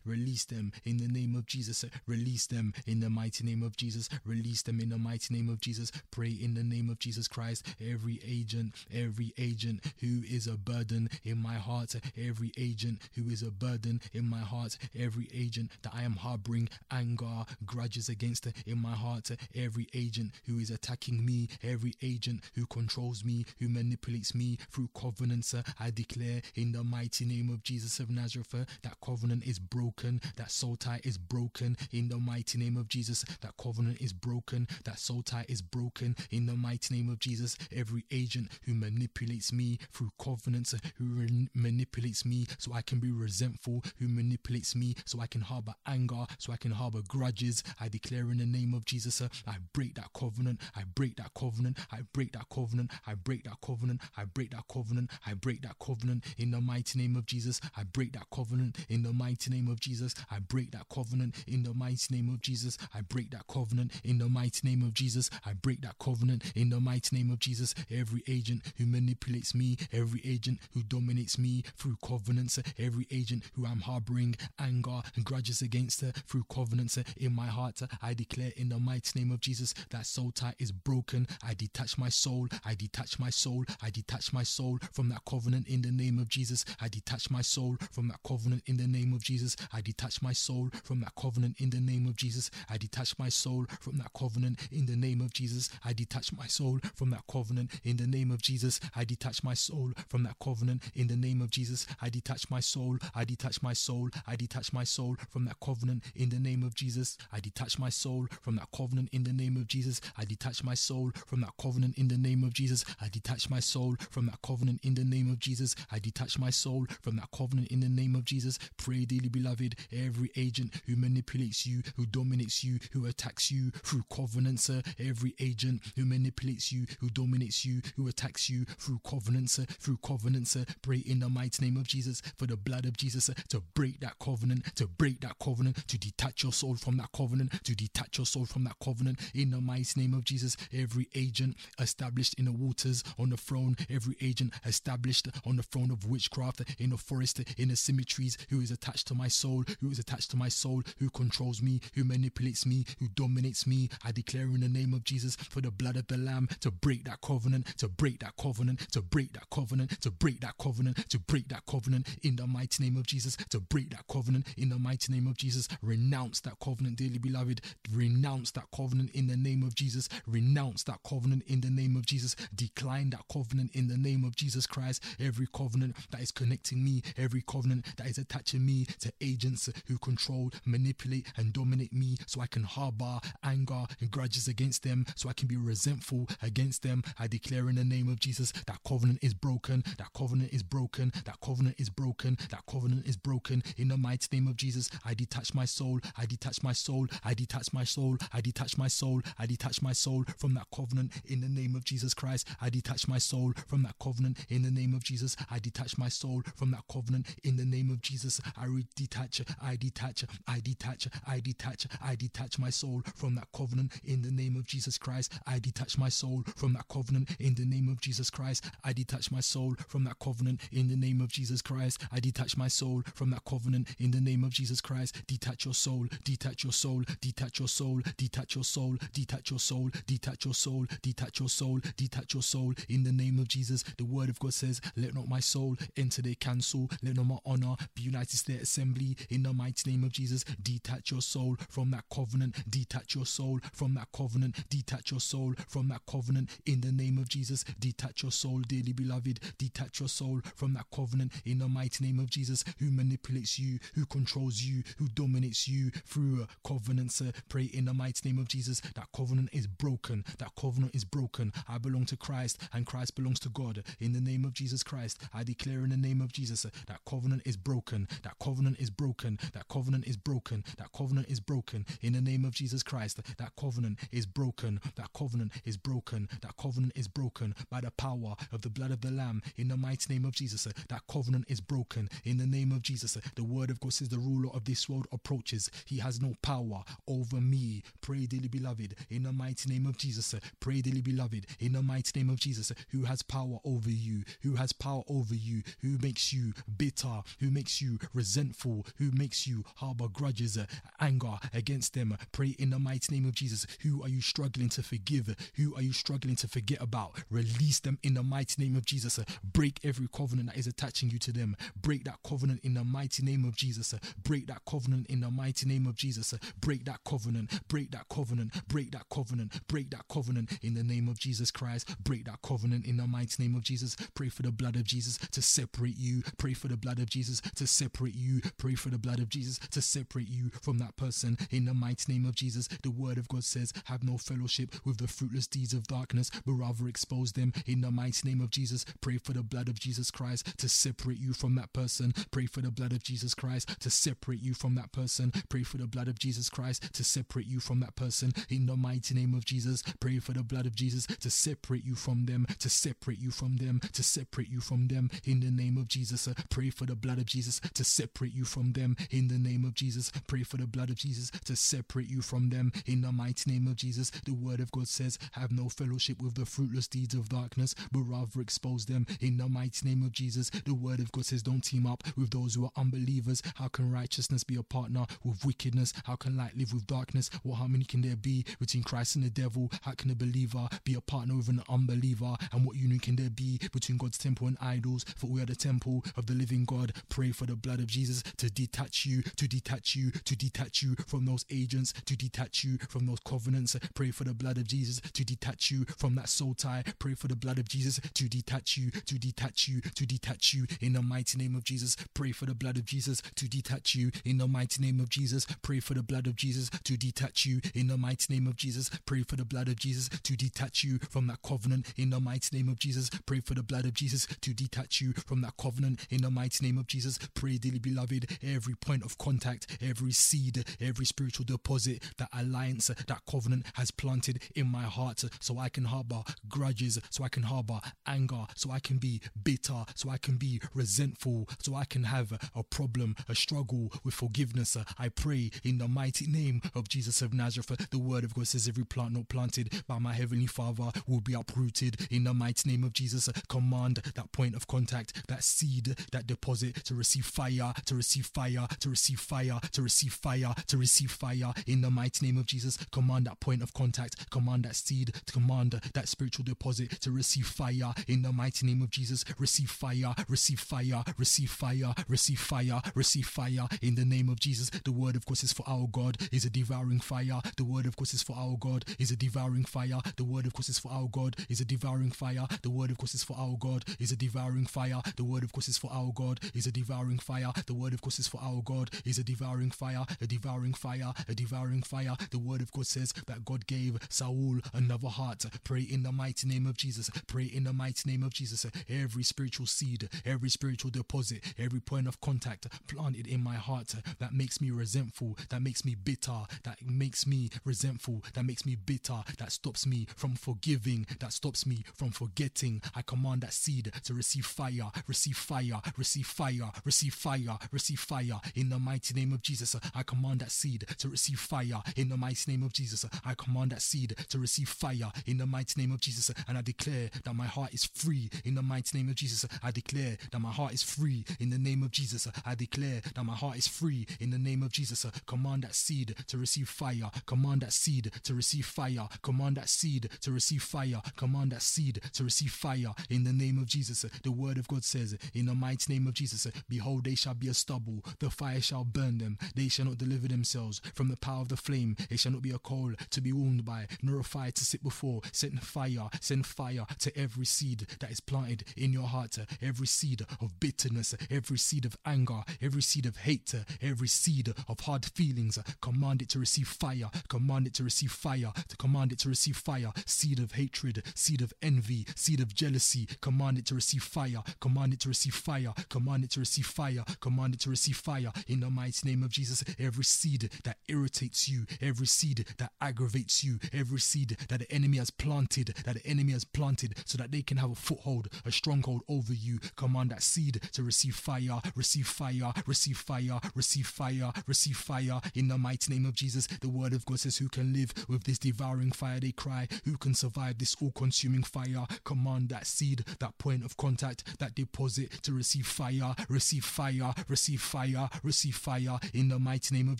release them. In the name of Jesus, release them. In the mighty name of Jesus, release them. In the mighty name of Jesus, pray in the name of Jesus Christ. Every agent, every agent who is a burden in my heart, every agent who is a burden in my heart, every agent that I am harboring anger, grudges against in my heart, to every agent who is attacking me, every agent who controls me, who manipulates me through covenants, I declare in the mighty name of Jesus of Nazareth that covenant is broken, that soul tie is broken in the mighty name of Jesus, that covenant is broken, that soul tie is broken in the mighty name of Jesus. Every agent who manipulates me through covenants, who re- manipulates me so I can be resentful, who manipulates me so I can harbor anger, so I can harbor grudges. I declare in the name of Jesus, uh, I break that covenant, I break that covenant, I break that covenant, I break that covenant, I break that covenant, I break that covenant in the mighty name of Jesus. I break that covenant in the mighty name of Jesus. I break that covenant in the mighty name of Jesus. I break that covenant in the mighty name of Jesus. I break that covenant in the mighty name of Jesus. Every agent who manipulates me, every agent who dominates me through covenants, every agent who I'm harboring anger and grudges against through covenants in my heart, I declare in the mighty name of Jesus that soul tie is broken. I detach my soul. I detach my soul. I detach my soul from that covenant in the name of Jesus. I detach my soul from that covenant in the name of Jesus. I detach my soul from that covenant in the name of Jesus. I detach my soul from that covenant in the name of Jesus. I detach my soul from that covenant in the name of Jesus. I detach my soul from that covenant in the name of Jesus. I detach my soul. I detach my soul. I detach my soul from that covenant in the name of Jesus. I detach my soul from that covenant in the name of Jesus. I detach my soul from that covenant in the name of Jesus. I detach my soul from that covenant in the name of Jesus. I detach my soul from that covenant in the name of Jesus. Pray, dearly beloved, every agent who manipulates you, who dominates you, who attacks you through covenants, every agent who manipulates you, who dominates you, who attacks you through covenants, through covenants, pray in the mighty name of Jesus for the blood of Jesus to break that covenant, to break that covenant, to detach your soul from that covenant, to detach your soul from that covenant in the mighty name of Jesus. Every agent established in the waters on the throne, every agent established on the throne of witchcraft in the forest, in the cemeteries, who is attached to my soul, who is attached to my soul, who controls me, who manipulates me, who dominates me. I declare in the name of Jesus for the blood of the Lamb to break that covenant, to break that covenant, to break that covenant, to break that covenant, to break that covenant in the mighty name of Jesus, to break that covenant in the mighty name of Jesus. Renounce that covenant, dearly beloved. Renounce that covenant in the name of Jesus. Renounce that covenant in the name of Jesus. Decline that covenant in the name of Jesus Christ. Every covenant that is connecting me, every covenant that is attaching me to agents who control, manipulate, and dominate me so I can harbor anger and grudges against them, so I can be resentful against them. I declare in the name of Jesus that covenant is broken, that covenant is broken, that covenant is broken, that covenant is broken. In the mighty name of Jesus, I detach my soul, I detach my soul, I detach my soul, I detach my soul, I detach my soul from that covenant in the name of Jesus Christ. I detach my soul from that covenant in the name of Jesus. I detach my soul from that covenant in the name of Jesus. I detach, I detach, I detach, I detach, I detach my soul from that covenant in the name of Jesus Christ. I detach my soul from that covenant in the name of Jesus Christ. I detach my soul from that covenant in the name of Jesus Christ. I detach my soul from that covenant in the name of Jesus Christ. Detach your soul, detach your soul, detach your soul, detach your soul, detach your soul, detach your soul, detach your soul, detach your soul in the name of Jesus. The word of God says, Let not my soul enter their council, let not my honor be united to their assembly in the mighty name of Jesus. Detach your soul from that covenant, detach your soul from that covenant, detach your soul from that covenant in the name of Jesus. Detach your soul, dearly beloved, detach your soul from that covenant in the mighty name of Jesus, who manipulates you, who controls you, who dominates you through covenants. Uh, pray in the mighty name of Jesus. That covenant is broken. That covenant is broken. I belong to Christ and Christ belongs to God. In the name of Jesus Christ, I declare in the name of Jesus uh, that covenant is broken. That covenant is broken. That covenant is broken. That covenant is broken. In the name of Jesus Christ, that covenant is broken. That covenant is broken. That covenant is broken by the power of the blood of the Lamb. In the mighty name of Jesus, uh, that covenant is broken. In the name of Jesus, uh, the word of God says the ruler of this world approaches. He has no power over me. Pray, dearly beloved, in the mighty name of Jesus. Pray, dearly beloved, in the mighty name of Jesus, who has power over you, who has power over you, who makes you bitter, who makes you resentful, who makes you harbor grudges, anger against them. Pray in the mighty name of Jesus. Who are you struggling to forgive? Who are you struggling to forget about? Release them in the mighty name of Jesus. Break every covenant that is attaching you to them. Break that covenant in the mighty name of Jesus. Break that covenant in the mighty name of Jesus. Break that covenant. Break that covenant. Break that covenant. Break that covenant in the name of Jesus Christ. Break that covenant in the mighty name of Jesus. Pray for the blood of Jesus to separate you. Pray for the blood of Jesus to separate you. Pray for the blood of Jesus to separate you from that person in the mighty name of Jesus. The word of God says, Have no fellowship with the fruitless deeds of darkness, but rather expose them in the mighty name of Jesus. Pray for the blood of Jesus Christ to separate you from that person. Pray for the blood of Jesus Christ to separate you from that person. Pray for the blood of Jesus Christ to separate you from that person in the mighty name of Jesus. Pray for the blood of Jesus to separate you from them, to separate you from them, to separate you from them in the name of Jesus. Pray for the blood of Jesus to separate you from them in the name of Jesus. Pray for the blood of Jesus to separate you from them in the mighty name of Jesus. The word of God says, Have no fellowship with the fruitless deeds of darkness, but rather expose them in the mighty name of Jesus. The word of God says, Don't team up with those who are unbelievers. How can righteousness be a partner with wickedness? How can light live with darkness? What harmony can there be between Christ and the devil? How can a believer be a partner with an unbeliever? And what union can there be between God's temple and idols? For we are the temple of the living God. Pray for the blood of Jesus to detach you, to detach you, to detach you from those agents, to detach you from those covenants. Pray for the blood of Jesus to detach you from that soul tie. Pray for the blood of Jesus to detach you, to detach you, to detach you in the mighty name of Jesus. Pray for the blood of Jesus to detach you in the mighty name of Jesus. Pray for the blood of Jesus to detach you in the mighty name of Jesus. Pray for the blood of Jesus to detach you from that covenant in the mighty name of Jesus. Pray for the blood of Jesus to detach you from that covenant in the mighty name of Jesus. Pray, dearly beloved, every point of contact, every seed, every spiritual deposit, that alliance, that covenant has planted in my heart so I can harbor grudges, so I can harbor anger, so I can be bitter, so I can be resentful, so I can have a problem, a struggle with forgiveness. I pray in the mighty name of Jesus of Nazareth. The word of God says, Every plant not planted by my heavenly Father will be uprooted in the mighty name of Jesus. Command that point of contact, that seed, that deposit to receive fire, to receive fire, to receive fire, to receive fire, to receive fire in the mighty name of Jesus. Command that point of contact, command that seed, command that spiritual deposit to receive fire in the mighty name of Jesus. Receive fire, receive fire, receive fire, receive fire, receive fire in the name of Jesus. The word, of course, is for our God is a devouring fire. The word, of course, is for our God is a devouring fire. The word, of course, is for our God is a devouring fire. The word, of course, is for our God is a devouring fire. The word, of course, is for our God is a devouring fire. The word, of course, is for our God is a devouring fire, a devouring fire, a devouring fire. The word of God says that God gave Saul another heart. Pray in the mighty name of Jesus. Pray in the mighty name of Jesus. Every spiritual seed, every spiritual deposit, every point of contact planted in my heart that makes me resentful, that makes me bitter, that makes me resentful, that makes me bitter, that stops me from forgiving, that stops me from forgetting. I command that seed to receive fire, receive fire, receive fire, receive fire, receive fire in the mighty name of Jesus. I command that seed to receive fire in the mighty name of Jesus. I command that seed to receive fire in the mighty name of Jesus. And I declare that my heart is free in the mighty name of Jesus. I declare that my heart is free in the name of Jesus. I declare that my heart is free in the name of Jesus. Command that seed to receive fire. Command that seed to receive fire. Command that seed to receive fire. Command that seed to receive fire in the name of Jesus. The word of God says, in the mighty name of Jesus, behold, they shall be a stubble. The fire shall burn them. They shall not deliver themselves from the power of the flame. It shall not be a coal to be warmed by, nor a fire to sit before. Send fire, send fire to every seed that is planted in your heart, every seed of bitterness, every seed of anger, every seed of hate, every seed of hard feelings. Command it to receive fire, command it to receive fire, to command it to receive fire. Seed of hatred, seed of envy, seed of jealousy. Command it to receive fire, command it to receive fire, command it to receive fire, command it to receive fire in the mighty name of Jesus. Every seed that irritates you, every seed that aggravates you, every seed that the enemy has planted, that the enemy has planted so that they can have a foothold, a stronghold over you. Command that seed to receive fire, receive fire, receive fire, receive fire, receive fire in the mighty name of Jesus. The word word of God says, Who can live with this devouring fire? They cry. Who can survive this all consuming fire? Command that seed, that point of contact, that deposit to receive fire, receive fire, receive fire, receive fire in the mighty name of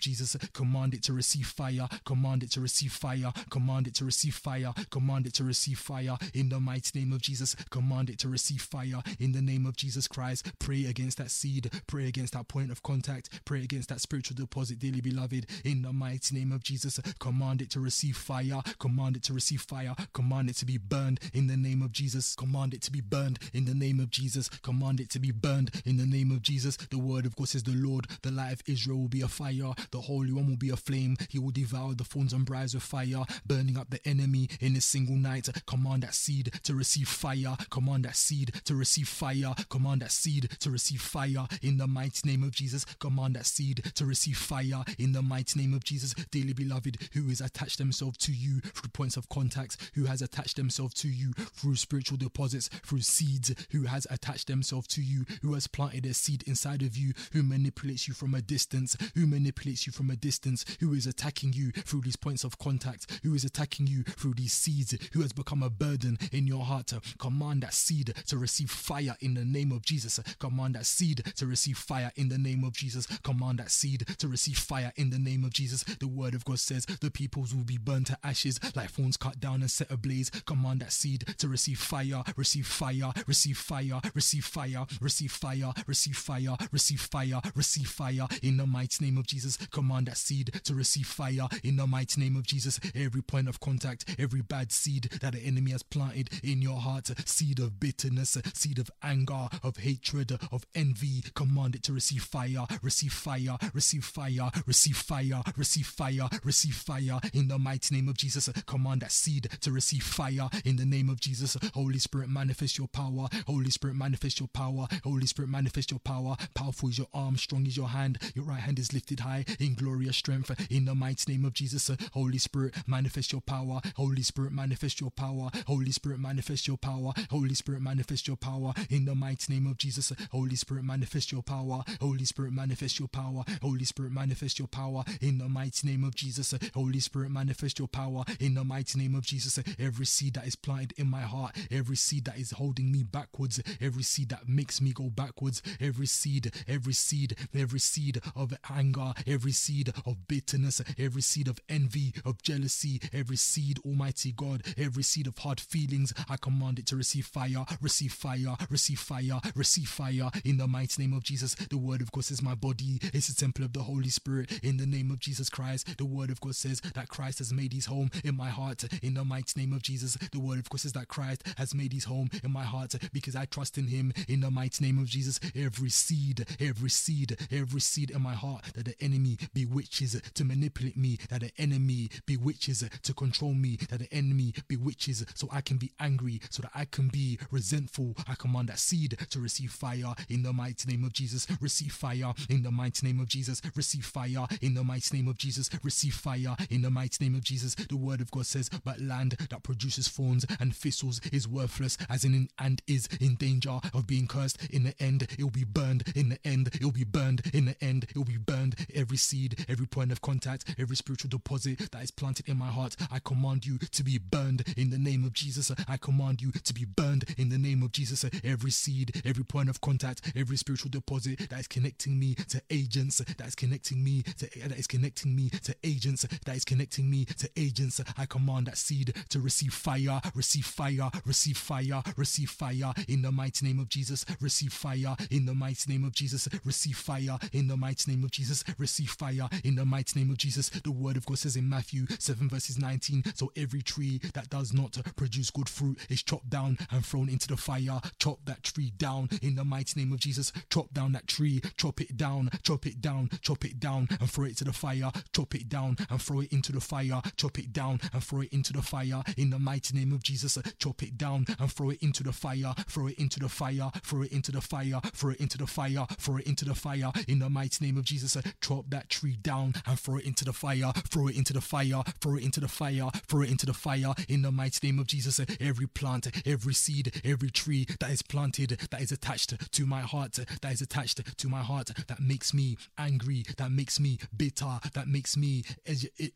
Jesus. Command it to receive fire, command it to receive fire, command it to receive fire, command it to receive fire in the mighty name of Jesus. Command it to receive fire in the name of Jesus Christ. Pray against that seed, pray against that point of contact, pray against that spiritual deposit, dearly beloved, in the mighty name of Jesus. Command it to receive fire, command it to receive fire, command it to be burned in the name of Jesus. Command it to be burned in the name of Jesus. Command it to be burned in the name of Jesus. The word of God says, The Lord, the light of Israel, will be a fire, the Holy One will be a flame. He will devour the thorns and briars with fire, burning up the enemy in a single night. Command that seed to receive fire. Command that seed to receive fire. Command that seed to receive fire in the mighty name of Jesus. Command that seed to receive fire in the mighty name of Jesus. Dearly beloved, who has attached themselves to you through points of contact, who has attached themselves to you through spiritual deposits, through seeds, who has attached themselves to you, who has planted a seed inside of you, who manipulates you from a distance, who manipulates you from a distance, who is attacking you through these points of contact, who is attacking you through these seeds, who has become a burden in your heart. Command that seed to receive fire in the name of Jesus. Command that seed to receive fire in the name of Jesus. Command that seed to receive fire in the name of Jesus. The word of God says the peoples will be burned to ashes like thorns cut down and set ablaze. Command that seed to receive fire, receive fire, receive fire, receive fire, receive fire, receive fire, receive fire, receive fire in the mighty name of Jesus. Command that seed to receive fire in the mighty name of Jesus. Every point of contact, every bad seed that the enemy has planted in your heart, seed of bitterness, seed of anger, of hatred, of envy, command it to receive fire, receive fire, receive fire, receive fire, receive fire, receive fire in the mighty name of Jesus. Command that seed to receive fire in the name of Jesus. Holy Spirit, manifest your power. Holy Spirit, manifest your power. Holy Spirit, manifest your power. Powerful is your arm, strong is your hand. Your right hand is lifted high in glorious strength in the mighty name of Jesus. Holy Spirit, manifest your power. Holy Spirit, manifest your power. Holy Spirit, manifest your power. Holy Spirit, manifest your power in the mighty name of Jesus. Holy Spirit, manifest your power. Holy Spirit, manifest your power. Holy Spirit, manifest your power in the mighty name of Jesus. Holy Spirit, manifest your power in the mighty name of Jesus. Every seed that is planted in my heart, every seed that is holding me backwards, every seed that makes me go backwards, every seed, every seed, every seed of anger, every seed of bitterness, every seed of envy, of jealousy, every seed, Almighty God, every seed of hard feelings, I command it to receive fire, receive fire, receive fire, receive fire in the mighty name of Jesus. The word of God says, My body is a temple of the Holy Spirit in the name of Jesus Christ. The word of God says that Christ has made his home in my heart in the mighty name of Jesus. The word of God says that Christ has made his home in my heart because I trust in him in the mighty name of Jesus. Every seed, every seed, every seed in my heart that the enemy bewitches to manipulate me, that the enemy bewitches to control me, that the enemy bewitches so I can be angry, so that I can be resentful. I command that seed to receive fire in the mighty name of Jesus. Receive fire in the mighty name of Jesus. Receive fire in the mighty name of Jesus. Receive fire in the mighty name of Jesus. The word of God says, But land that produces thorns and thistles is worthless, as in and is in danger of being cursed. In the end, it will be burned. In the end, it will be burned. In the end, it will be burned. Every seed, every point of contact, every spiritual deposit that is planted in my heart, I command you to be burned in the name of Jesus. I command you to be burned in the name of Jesus. Every seed, every point of contact, every spiritual deposit that is connecting me to agents, that is connecting me to that is connecting me to agents, that is connecting me to agents. I command that seed to receive fire, receive fire, receive fire, receive fire in the mighty name of Jesus. Receive fire in the mighty name of Jesus. Receive fire in the mighty name of Jesus. Receive fire in the mighty name of Jesus. The word of God says in Matthew 7 verses 19. So every tree that does not produce good fruit is chopped down and thrown into the fire. Chop that tree down in the mighty name of Jesus. Chop down that tree, chop it down, chop it down, chop it down and throw it to the fire. Chop it down and throw it into the fire. Chop it down and throw it into the fire in the mighty name of Jesus. Chop it down and throw it into the fire. Throw it into the fire. Throw it into the fire. Throw it into the fire. Throw it into the fire in the mighty name of Jesus. Chop that tree down and throw it into the fire. Throw it into the fire. Throw it into the fire. Throw it into the fire in the mighty name of Jesus. Every plant, every seed, every tree that is planted, that is attached to my heart, that is attached to my heart, that makes me angry, that makes me bitter, that makes me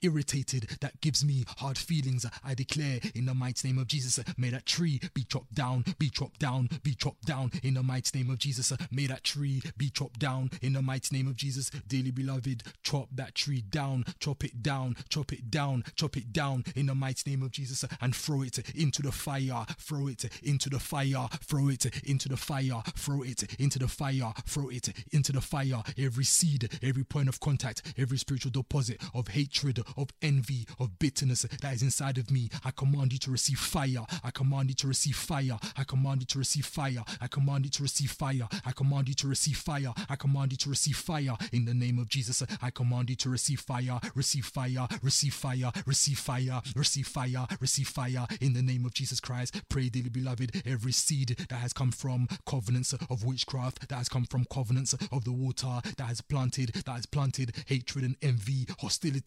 irritated, that gives me hard feelings. I declare in the mighty name of Jesus, may that tree be chopped down, be chopped down, be chopped down in the mighty name of Jesus. May that tree be chopped down in the mighty name of Jesus. Dearly beloved, chop that tree down, chop it down, chop it down, chop it down in the mighty name of Jesus and throw it into the fire, throw it into the fire, throw it into the fire, throw it into the fire, throw it into the fire. Every seed, every point of contact, every spiritual deposit of hatred, of envy, of bitterness that is inside of me, I command you to receive fire. I command you to receive fire. I command you to receive fire. I command you to receive fire. I command you to receive fire. I command you to receive fire in the name of Jesus. I command you to receive fire, receive fire, receive fire, receive fire, receive fire, receive fire in the name of Jesus Christ. Pray, dearly beloved, every seed that has come from covenants of witchcraft, that has come from covenants of the water, that has planted, that has planted hatred and envy, hostility,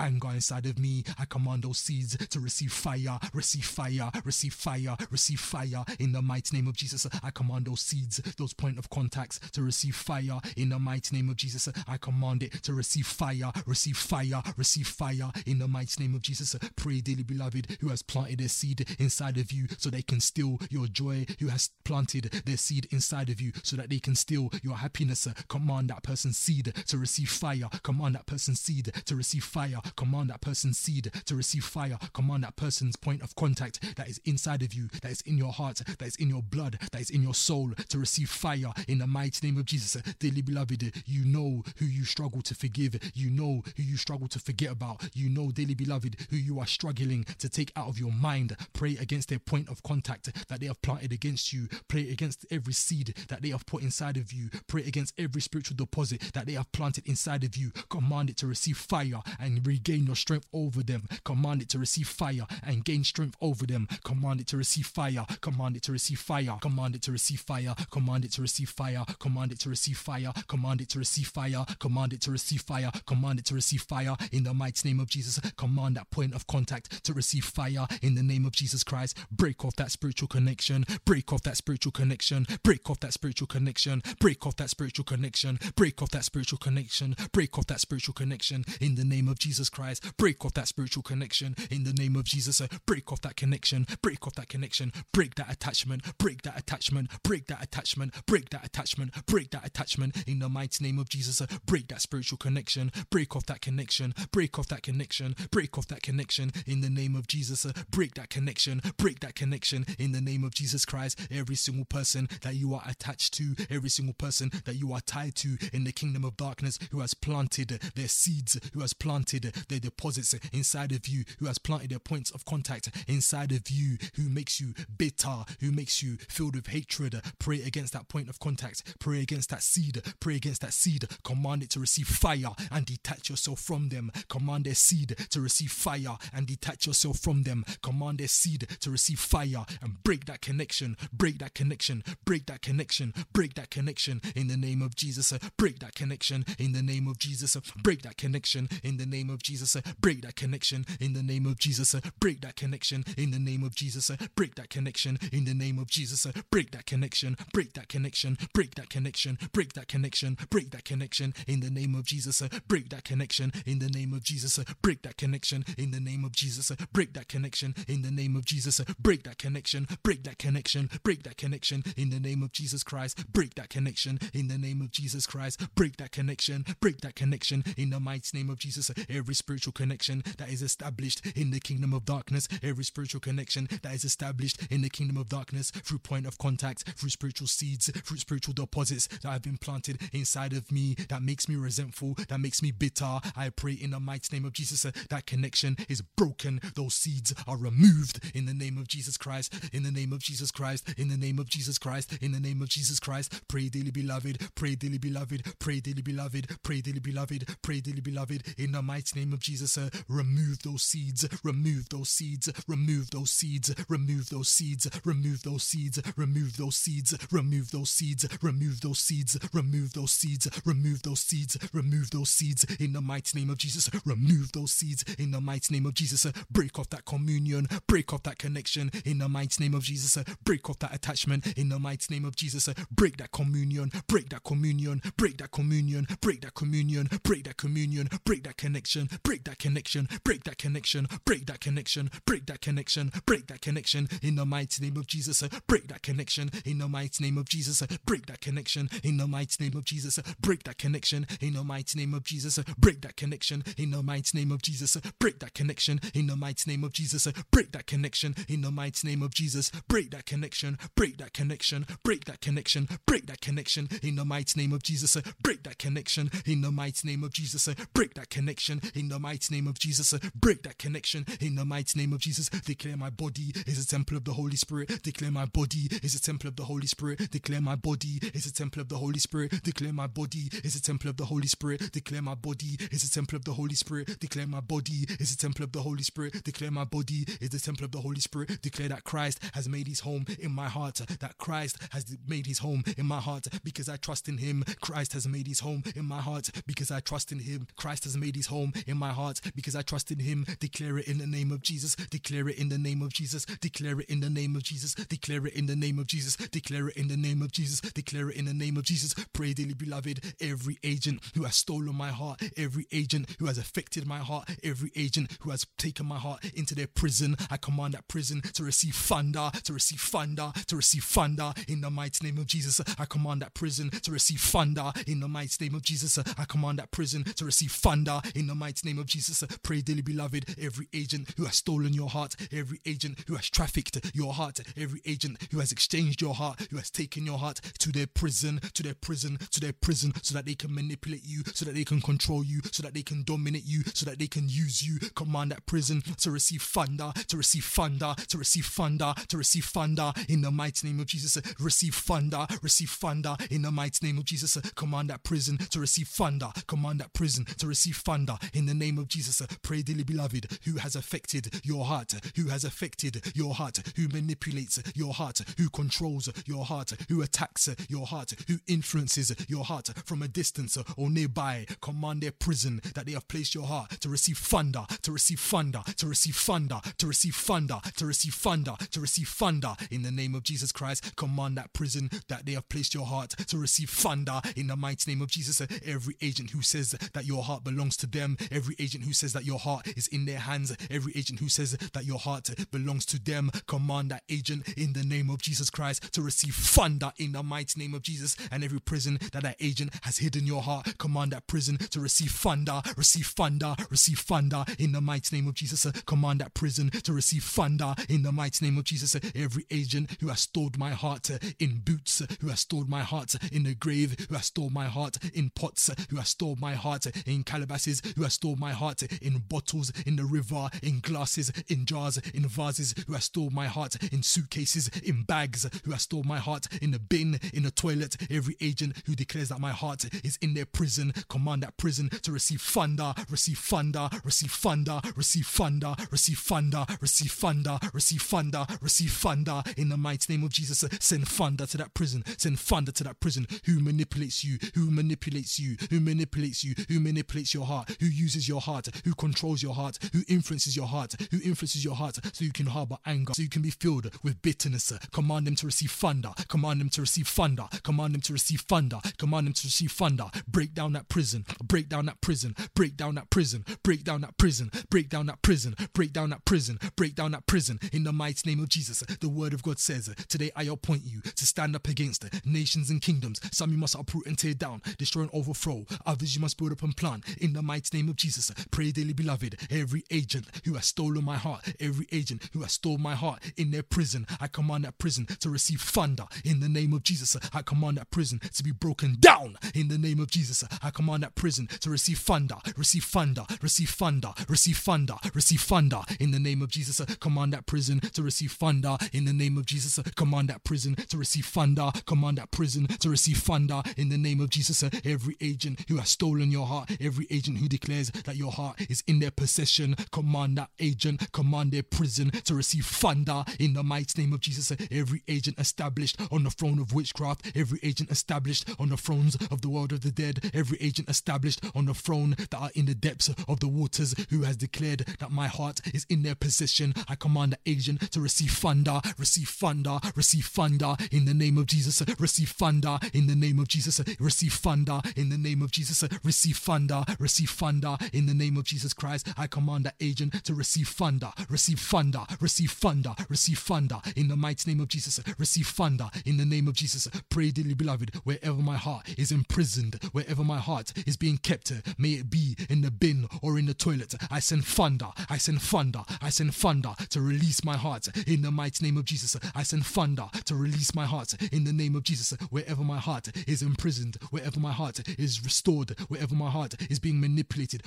anger inside of me. I command those seeds to receive fire, receive fire, receive fire, receive fire in the mighty name of Jesus. I command those seeds, those point of contacts to receive fire in the mighty name of Jesus. I command it to receive fire, receive fire, receive fire in the mighty name of Jesus. Pray, dearly beloved, who has planted a seed inside of you so they can steal your joy, who has planted their seed inside of you so that they can steal your happiness. Command that person's seed to receive fire. Command that person's seed to receive fire. Command that person's seed to receive fire. Command that person's point of contact that is inside of you, that is in your heart, that is in your blood, that is in your soul to receive fire in the mighty name of Jesus. Dearly beloved, you know who you struggle to forgive. You know who you struggle to forget about. You know, dearly beloved, who you are struggling to take out of your mind. Pray against their point of contact that they have planted against you. Pray against every seed that they have put inside of you. Pray against every spiritual deposit that they have planted inside of you. Command it to receive fire and regain your strength over them. Command it to receive fire and gain strength over them. Command it to receive fire. Command it to receive fire. Command it to receive fire. Command it to receive fire. Command it to receive fire. Command it to receive fire. Command it to receive fire. Command it to receive fire in the mighty name of Jesus. Command that point of contact to receive fire in the name of Jesus Christ. Break off that spiritual connection. Break off that spiritual connection. Break off that spiritual connection. Break off that spiritual connection. Break off that spiritual connection. Break off that spiritual connection in the name of Jesus Christ. Break off that spiritual connection in the name of Jesus. Break off that connection. Break off that connection. Break that attachment. Break that attachment. Break that attachment. Break that attachment. Break that attachment in the mighty name of Jesus. Break that spiritual connection. Break off that connection. Break off that connection. Break off that connection in the name of Jesus. Break that connection. Break that connection in the name of Jesus Christ. Every single person that you are attached to, every single person that you are tied to in the kingdom of darkness who has planted their seeds, who has planted their deposits inside of you, who has planted their points of contact inside of you, who makes you bitter, who makes you filled with hatred. Pray against that point of contact. Pray against that seed. Pray against that seed. Command it to receive fire and detach yourself from them. Command their seed to receive fire and detach yourself from them. Command their seed to receive fire and break that connection. Break that connection. Break that connection. Break that connection in the name of Jesus. Break that connection in the name of Jesus. Break that connection in the name of Jesus. Break that connection in the name of Jesus. Break that connection in the name of Jesus. Break that connection in the name of Jesus. Break that connection. Break that connection. Break that connection. Break that connection. Break that connection in the name of Jesus. Break that connection in the name of Jesus. Break that connection in the name of Jesus. Break that connection in the name of Jesus. Break that connection. Break that connection. Break that connection in the name of Jesus Christ. Break that connection in the name of Jesus Christ. Break that connection. Break that connection in the mighty name of Jesus. Every spiritual connection that is established in the kingdom of darkness, every spiritual connection that is established in the kingdom of darkness through point of contact, through spiritual seeds, through spiritual deposits that have been planted inside of me that makes me resentful, that makes me bitter. I pray in the mighty name of Jesus uh, that connection is broken. Those seeds are removed in the name of Jesus Christ. In the name of Jesus Christ. In the name of Jesus Christ. In the name of Jesus Christ. Pray, dearly beloved. Pray, dearly beloved. Pray, dearly beloved. Pray, dearly beloved. Pray, dearly beloved. In the mighty name of Jesus, uh, remove those seeds. Remove those seeds. Remove those seeds. Remove those seeds. Remove those seeds. Remove those seeds. Remove those seeds. Remove those seeds. Remove those seeds. Remove those seeds. Remove those seeds. In the mighty name of Jesus, remove those seeds. In the mighty name of Jesus, break off that communion. Break off that connection. In the mighty name of Jesus, break off that attachment. In the mighty name of Jesus, break that communion. Break that communion. Break that communion. Break that communion. Break that communion. Break that that connection, break that connection, break that connection, break that connection, break that connection, break that connection in the mighty name of Jesus. Break that connection in the mighty name of Jesus. Break that connection in the mighty name of Jesus. Break that connection in the mighty name of Jesus. Break that connection in the mighty name of Jesus. Break that connection in the mighty name of Jesus. Break that connection in the mighty name of Jesus. Break that connection. Break that connection. Break that connection. Break that connection break that connection. in the mighty name of Jesus. Break that connection in the mighty name of Jesus. Break that connection in the mighty name of Jesus. Uh, break that connection in the mighty name of Jesus. Declare my body is a temple of the Holy Spirit. Declare my body is a temple of the Holy Spirit. Declare my body is a temple of the Holy Spirit. Declare my body is a temple of the Holy Spirit. Declare my body is a temple of the Holy Spirit. Declare my body is a temple of the Holy Spirit. Declare my body is the temple of the Holy Spirit. Declare that Christ has made his home in my heart. That Christ has made his home in my heart because I trust in him. Christ has made his home in my heart because I trust in him. Christ has made his home in my heart because I trust in him. Declare it in the name of Jesus. Declare it in the name of Jesus. Declare it in the name of Jesus. Declare it in the name of Jesus. Declare it in the name of Jesus. Declare it in the name of Jesus. Pray, dearly beloved, every agent who has stolen my heart, every agent who has affected my heart, every agent who has taken my heart into their prison, I command that prison to receive thunder, to receive thunder, to receive thunder in the mighty name of Jesus. I command that prison to receive thunder in the mighty name of Jesus. I command that prison to receive thunder in the mighty name of Jesus. Uh, pray, dearly beloved, every agent who has stolen your heart, every agent who has trafficked your heart, every agent who has exchanged your heart, who has taken your heart to their prison, to their prison, to their prison, so that they can manipulate you, so that they can control you, so that they can dominate you, so that they can use you. Command that prison to receive thunder, to receive thunder, to receive thunder, to receive thunder in the mighty name of Jesus. Uh, receive thunder, receive thunder in the mighty name of Jesus. Uh, command that prison to receive thunder. Command that prison to receive thunder in the name of Jesus. Uh, pray, dearly beloved, who has affected your heart, who has affected your heart, who manipulates your heart, who controls your heart, who attacks your heart, who influences your heart from a distance or nearby. Command their prison that they have placed your heart to receive thunder, to receive thunder, to receive thunder, to receive thunder, to receive thunder, to receive thunder in the name of Jesus Christ. Command that prison that they have placed your heart to receive thunder in the mighty name of Jesus. Uh, every agent who says that your heart belongs to them, every agent who says that your heart is in their hands, every agent who says that your heart belongs to them, command that agent in the name of Jesus Christ to receive thunder in the mighty name of Jesus. And every prison that that agent has hidden your heart, command that prison to receive thunder, receive thunder, receive thunder in the mighty name of Jesus. Command that prison to receive thunder in the mighty name of Jesus. Every agent who has stored my heart in boots, who has stored my heart in the grave, who has stored my heart in pots, who has stored my heart in calabashes, who has stored my heart in bottles, in the river, in glasses, in jars, in vases, who has stored my heart in suitcases, in bags, who has stored my heart in the bin, in the toilet. Every agent who declares that my heart is in their prison, command that prison to receive thunder, receive thunder, receive thunder, receive thunder, receive thunder, receive thunder, receive thunder, receive thunder. In the mighty name of Jesus. Send thunder to that prison, send thunder to that prison. Who manipulates you, who manipulates you, who manipulates you, who manipulates your heart, who uses your heart, who controls your heart, who influences your heart, who influences your heart so you can harbor anger, so you can be filled with bitterness. Command them to receive thunder, command them to receive thunder, command them to receive thunder, command them to receive thunder. Break down that prison, break down that prison, break down that prison, break down that prison, break down that prison, break down that prison, break down that prison in the mighty name of Jesus. The word of God says, Today I appoint you to stand up against nations and kingdoms. Some you must uproot and tear down, destroy and overthrow. Others you must build up and plant in the mighty name of Jesus. Pray, daily beloved, every agent who has stolen my heart, every agent who has stolen my heart in their prison, I command that prison to receive thunder in the name of Jesus. I command that prison to be broken down in the name of Jesus. I command that prison to receive thunder, receive thunder, receive thunder, receive thunder, receive thunder in the name of Jesus. Command that prison to receive thunder in the name of Jesus. Command that prison to receive thunder. Command that prison to receive thunder in the name of Jesus. Every agent who has stolen your heart, every agent who declares that your heart is in their possession, command that agent, command their prison to receive thunder in the mighty name of Jesus. Every agent established on the throne of witchcraft, every agent established on the thrones of the world of the dead, every agent established on the throne that are in the depths of the waters who has declared that my heart is in their possession. I command the agent to receive thunder, receive thunder, receive thunder in the name of Jesus. Receive thunder in the name of Jesus. Receive thunder in the name of Jesus. Receive thunder, receive receive thunder in the name of Jesus Christ. I command that agent to receive thunder, receive thunder, receive thunder, receive thunder in the mighty name of Jesus. Receive thunder in the name of Jesus. Pray, dearly beloved, wherever my heart is imprisoned, wherever my heart is being kept, may it be in the bin or in the toilet. I send thunder, I send thunder, I send thunder to release my heart in the mighty name of Jesus. I send thunder to release my heart in the name of Jesus. Wherever my heart is imprisoned, wherever my heart is restored, wherever my heart is being manipulated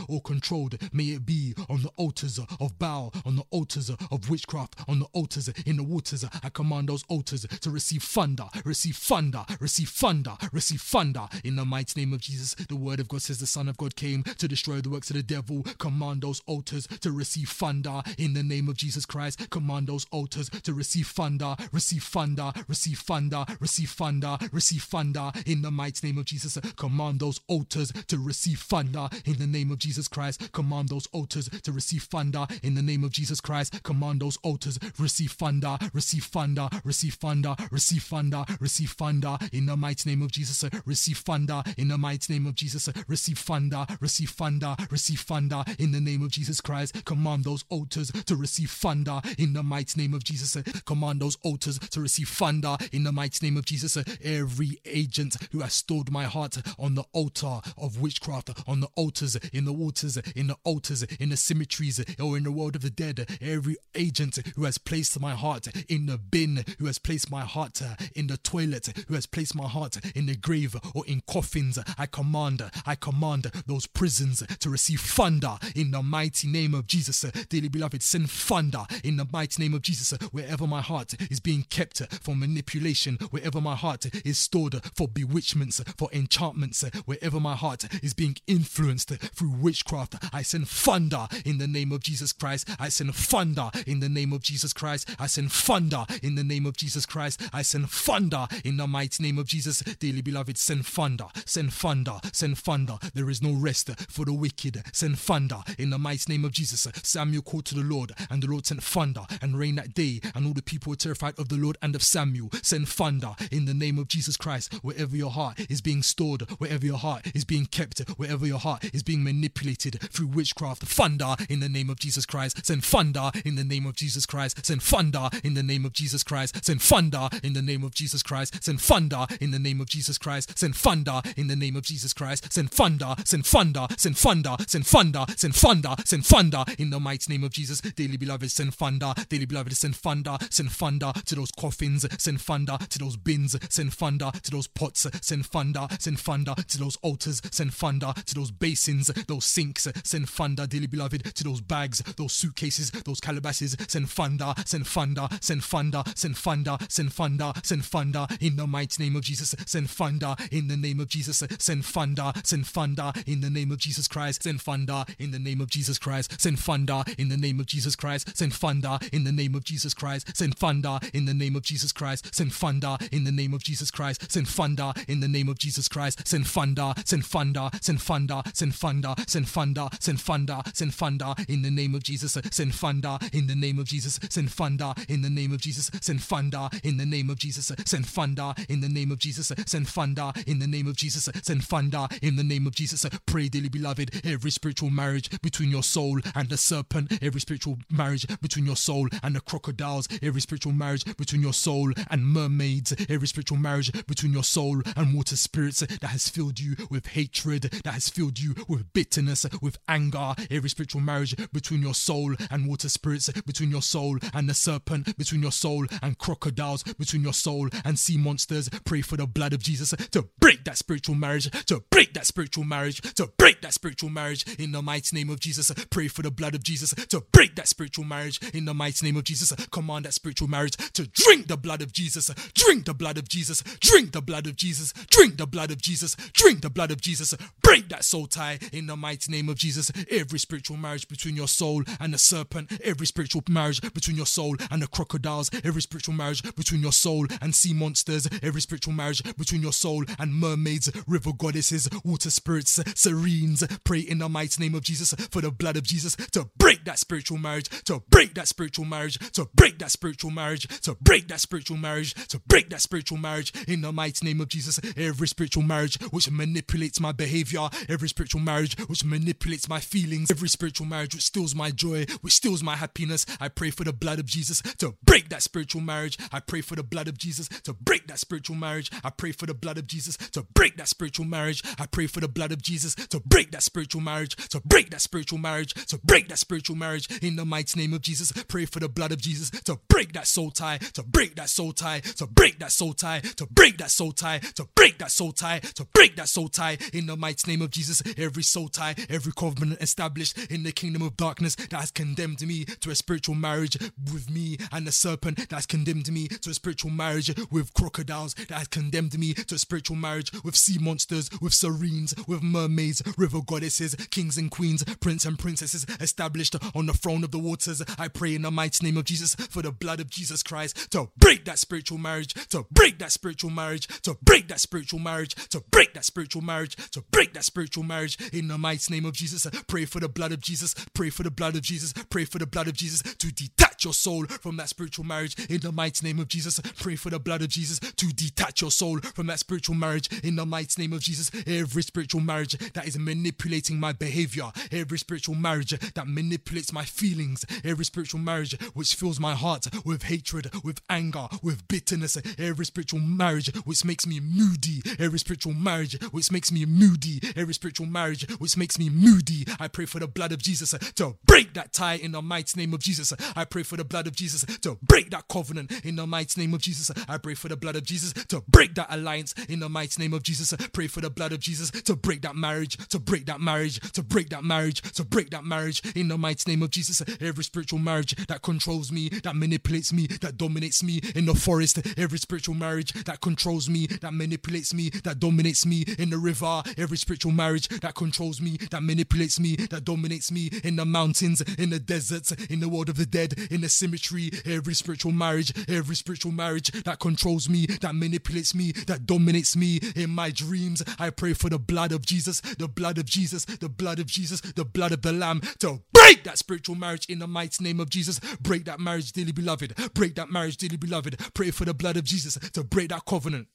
or controlled, may it be on the altars of Baal, on the altars of witchcraft, on the altars in the waters. I command those altars to receive thunder, receive thunder, receive thunder, receive thunder in the mighty name of Jesus. The word of God says the Son of God came to destroy the works of the devil. Command those altars to receive thunder in the name of Jesus Christ. Command those altars to receive thunder, receive thunder, receive thunder, receive thunder, receive thunder in the mighty name of Jesus. Command those altars to receive thunder in the name of Jesus Christ. Command those altars to receive thunder in the name of Jesus Christ. Command those altars receive thunder, receive thunder, receive thunder, receive thunder, receive thunder in the mighty name of Jesus. Receive thunder in the mighty name of Jesus. Receive thunder, receive thunder, receive thunder in the name of Jesus Christ. Command those altars to receive thunder in the mighty name of Jesus. Command those altars to receive thunder in the mighty name of Jesus. Every agent who has stored my heart on the altar of witchcraft, on the altars, in the waters, in the altars, in the cemeteries, or in the world of the dead, every agent who has placed my heart in the bin, who has placed my heart uh, in the toilet, who has placed my heart in the grave or in coffins, I command, I command those prisons to receive thunder in the mighty name of Jesus. Dearly beloved, send thunder in the mighty name of Jesus wherever my heart is being kept for manipulation, wherever my heart is stored for bewitchments, for enchantments, wherever my heart is being influenced through witchcraft. I send thunder in the name of Jesus Christ. I send thunder in the name of Jesus Christ. I send thunder in the name of Jesus Christ. I send thunder in the mighty name of Jesus. Dearly beloved, send thunder, send thunder, send thunder. There is no rest for the wicked. Send thunder in the mighty name of Jesus. Samuel called to the Lord, and the Lord sent thunder and rain that day, and all the people were terrified of the Lord and of Samuel. Send thunder in the name of Jesus Christ. Wherever your heart is being stored, wherever your heart is being kept, wherever your heart is being manipulated through witchcraft, thunder in the name of Jesus Christ. Send thunder in the name of Jesus Christ. Send thunder in the name of Jesus Christ. Send thunder in the name of Jesus Christ. Send thunder in the name of Jesus Christ. Send thunder in the name of Jesus Christ. Send thunder, send thunder, send thunder, send thunder, send thunder, send thunder in the mighty name of Jesus. Dearly beloved, send thunder. Dearly beloved, send thunder, send thunder to those coffins, send thunder to those bins, send thunder to those pots, send thunder, send thunder to those altars, send thunder to those basins, those sinks, send thunder, dearly beloved, to those bags, those suitcases, those calabashes, send thunder, send thunder, send thunder, send thunder, send thunder, send thunder in the mighty name of Jesus, send thunder in the name of Jesus, send thunder, send thunder in the name of Jesus Christ, send thunder in the name of Jesus Christ, send thunder in the name of Jesus Christ, send thunder in the name of Jesus Christ, send thunder in the name of Jesus Christ, send thunder in the name of Jesus Christ, send thunder in the name of Jesus Christ, send thunder, send thunder, send thunder, send thunder, send thunder, send thunder, send thunder in the name of Jesus, send thunder in the name of Jesus, send thunder in the name of Jesus, send thunder in the name of Jesus, send thunder in the name of Jesus, send thunder in the name of Jesus, send thunder in the name of Jesus. Pray, dearly beloved, every spiritual marriage between your soul and the serpent, every spiritual marriage between your soul and the crocodiles, every spiritual marriage between your soul and mermaids, every spiritual marriage between your soul and water spirits that has filled you with hatred, that has filled you with bitterness, with anger, every spiritual marriage between your soul and water spirits, between your soul and the serpent, between your soul and crocodiles, between your soul and sea monsters. Pray for the blood of Jesus to break that spiritual marriage, to break that spiritual marriage, to break that spiritual marriage in the mighty name of Jesus. Pray for the blood of Jesus to break that spiritual marriage in the mighty name of Jesus. Command that spiritual marriage to drink the blood of Jesus, drink the blood of Jesus, drink the blood of Jesus, drink the blood of Jesus, drink the blood of Jesus. Break that soul tie in the mighty name of Jesus. Every spiritual marriage between your soul and the serpent, every spiritual marriage between your soul and the crocodiles, every spiritual marriage between your soul and sea monsters, every spiritual marriage between your soul and mermaids, river goddesses, water spirits, serenes. Pray in the mighty name of Jesus for the blood of Jesus to break that spiritual marriage, to break that spiritual marriage, to break that spiritual marriage, to break that spiritual marriage, to break that spiritual marriage in the mighty name of Jesus. Every spiritual marriage which manipulates my behavior, every spiritual marriage which manipulates my feelings, every spiritual marriage which steals my joy, which steals my happiness. I pray for the blood of Jesus to break that spiritual marriage. I pray for the blood of Jesus to break that spiritual marriage. I pray for the blood of Jesus to break that spiritual marriage. I pray for the blood of Jesus to break that spiritual marriage, to break that spiritual marriage, to break that spiritual marriage in the mighty name of Jesus. Pray for the blood of Jesus to break that soul tie, to break that soul tie, to break that soul tie, to break that soul tie, to break that soul tie, to break that soul tie in the mighty name of Jesus. Every soul tie, every covenant established in the kingdom of darkness that has condemned me to a spiritual marriage with me and the serpent that has condemned me to a spiritual marriage with crocodiles that has condemned me to a spiritual marriage with sea monsters, with sirenes, with mermaids, river goddesses, kings and queens, prince and princesses established on the throne of the waters. I pray in the mighty name of Jesus for the blood of Jesus Christ to break that spiritual marriage, to break that spiritual marriage, to break that spiritual marriage, to break that spiritual marriage, to break that spiritual marriage in the mighty name of Jesus. Pray for the blood of Jesus, pray for the blood of Jesus, pray for the blood of Jesus to detach your soul from that spiritual marriage in the mighty name of Jesus. Pray for the blood of Jesus to detach your soul from that spiritual marriage in the mighty name of Jesus. Every spiritual marriage that is manipulating my behavior, every spiritual marriage that manipulates my feelings, every spiritual marriage which fills my heart with hatred, with anger, with bitterness, every spiritual marriage which makes me moody, every spiritual marriage which makes me moody, every spiritual marriage which makes me moody. I pray for the blood of Jesus to break that tie in the mighty name of Jesus. I pray for the blood of Jesus to break that covenant in the mighty name of Jesus. I pray for the blood of Jesus to break that alliance in the mighty name of Jesus. Pray for the blood of Jesus to break that marriage, to break that marriage, to break that marriage, to break that marriage in the mighty name of Jesus. Every spiritual marriage that controls me, that manipulates me, that dominates me in the forest, every spiritual marriage that controls me, that manipulates me, that dominates me in the river, every spiritual marriage that controls me, that manipulates me, that dominates me in the mountains, in the deserts, in the world of the dead, in the cemetery, every spiritual marriage, every spiritual marriage that controls me, that manipulates me, that dominates me in my dreams. I pray for the blood of Jesus, the blood of Jesus, the blood of Jesus, the blood of the Lamb to break that spiritual marriage in the mighty name of Jesus. Break that marriage, dearly beloved. Break that marriage, dearly beloved. Pray for the blood of Jesus to break that covenant.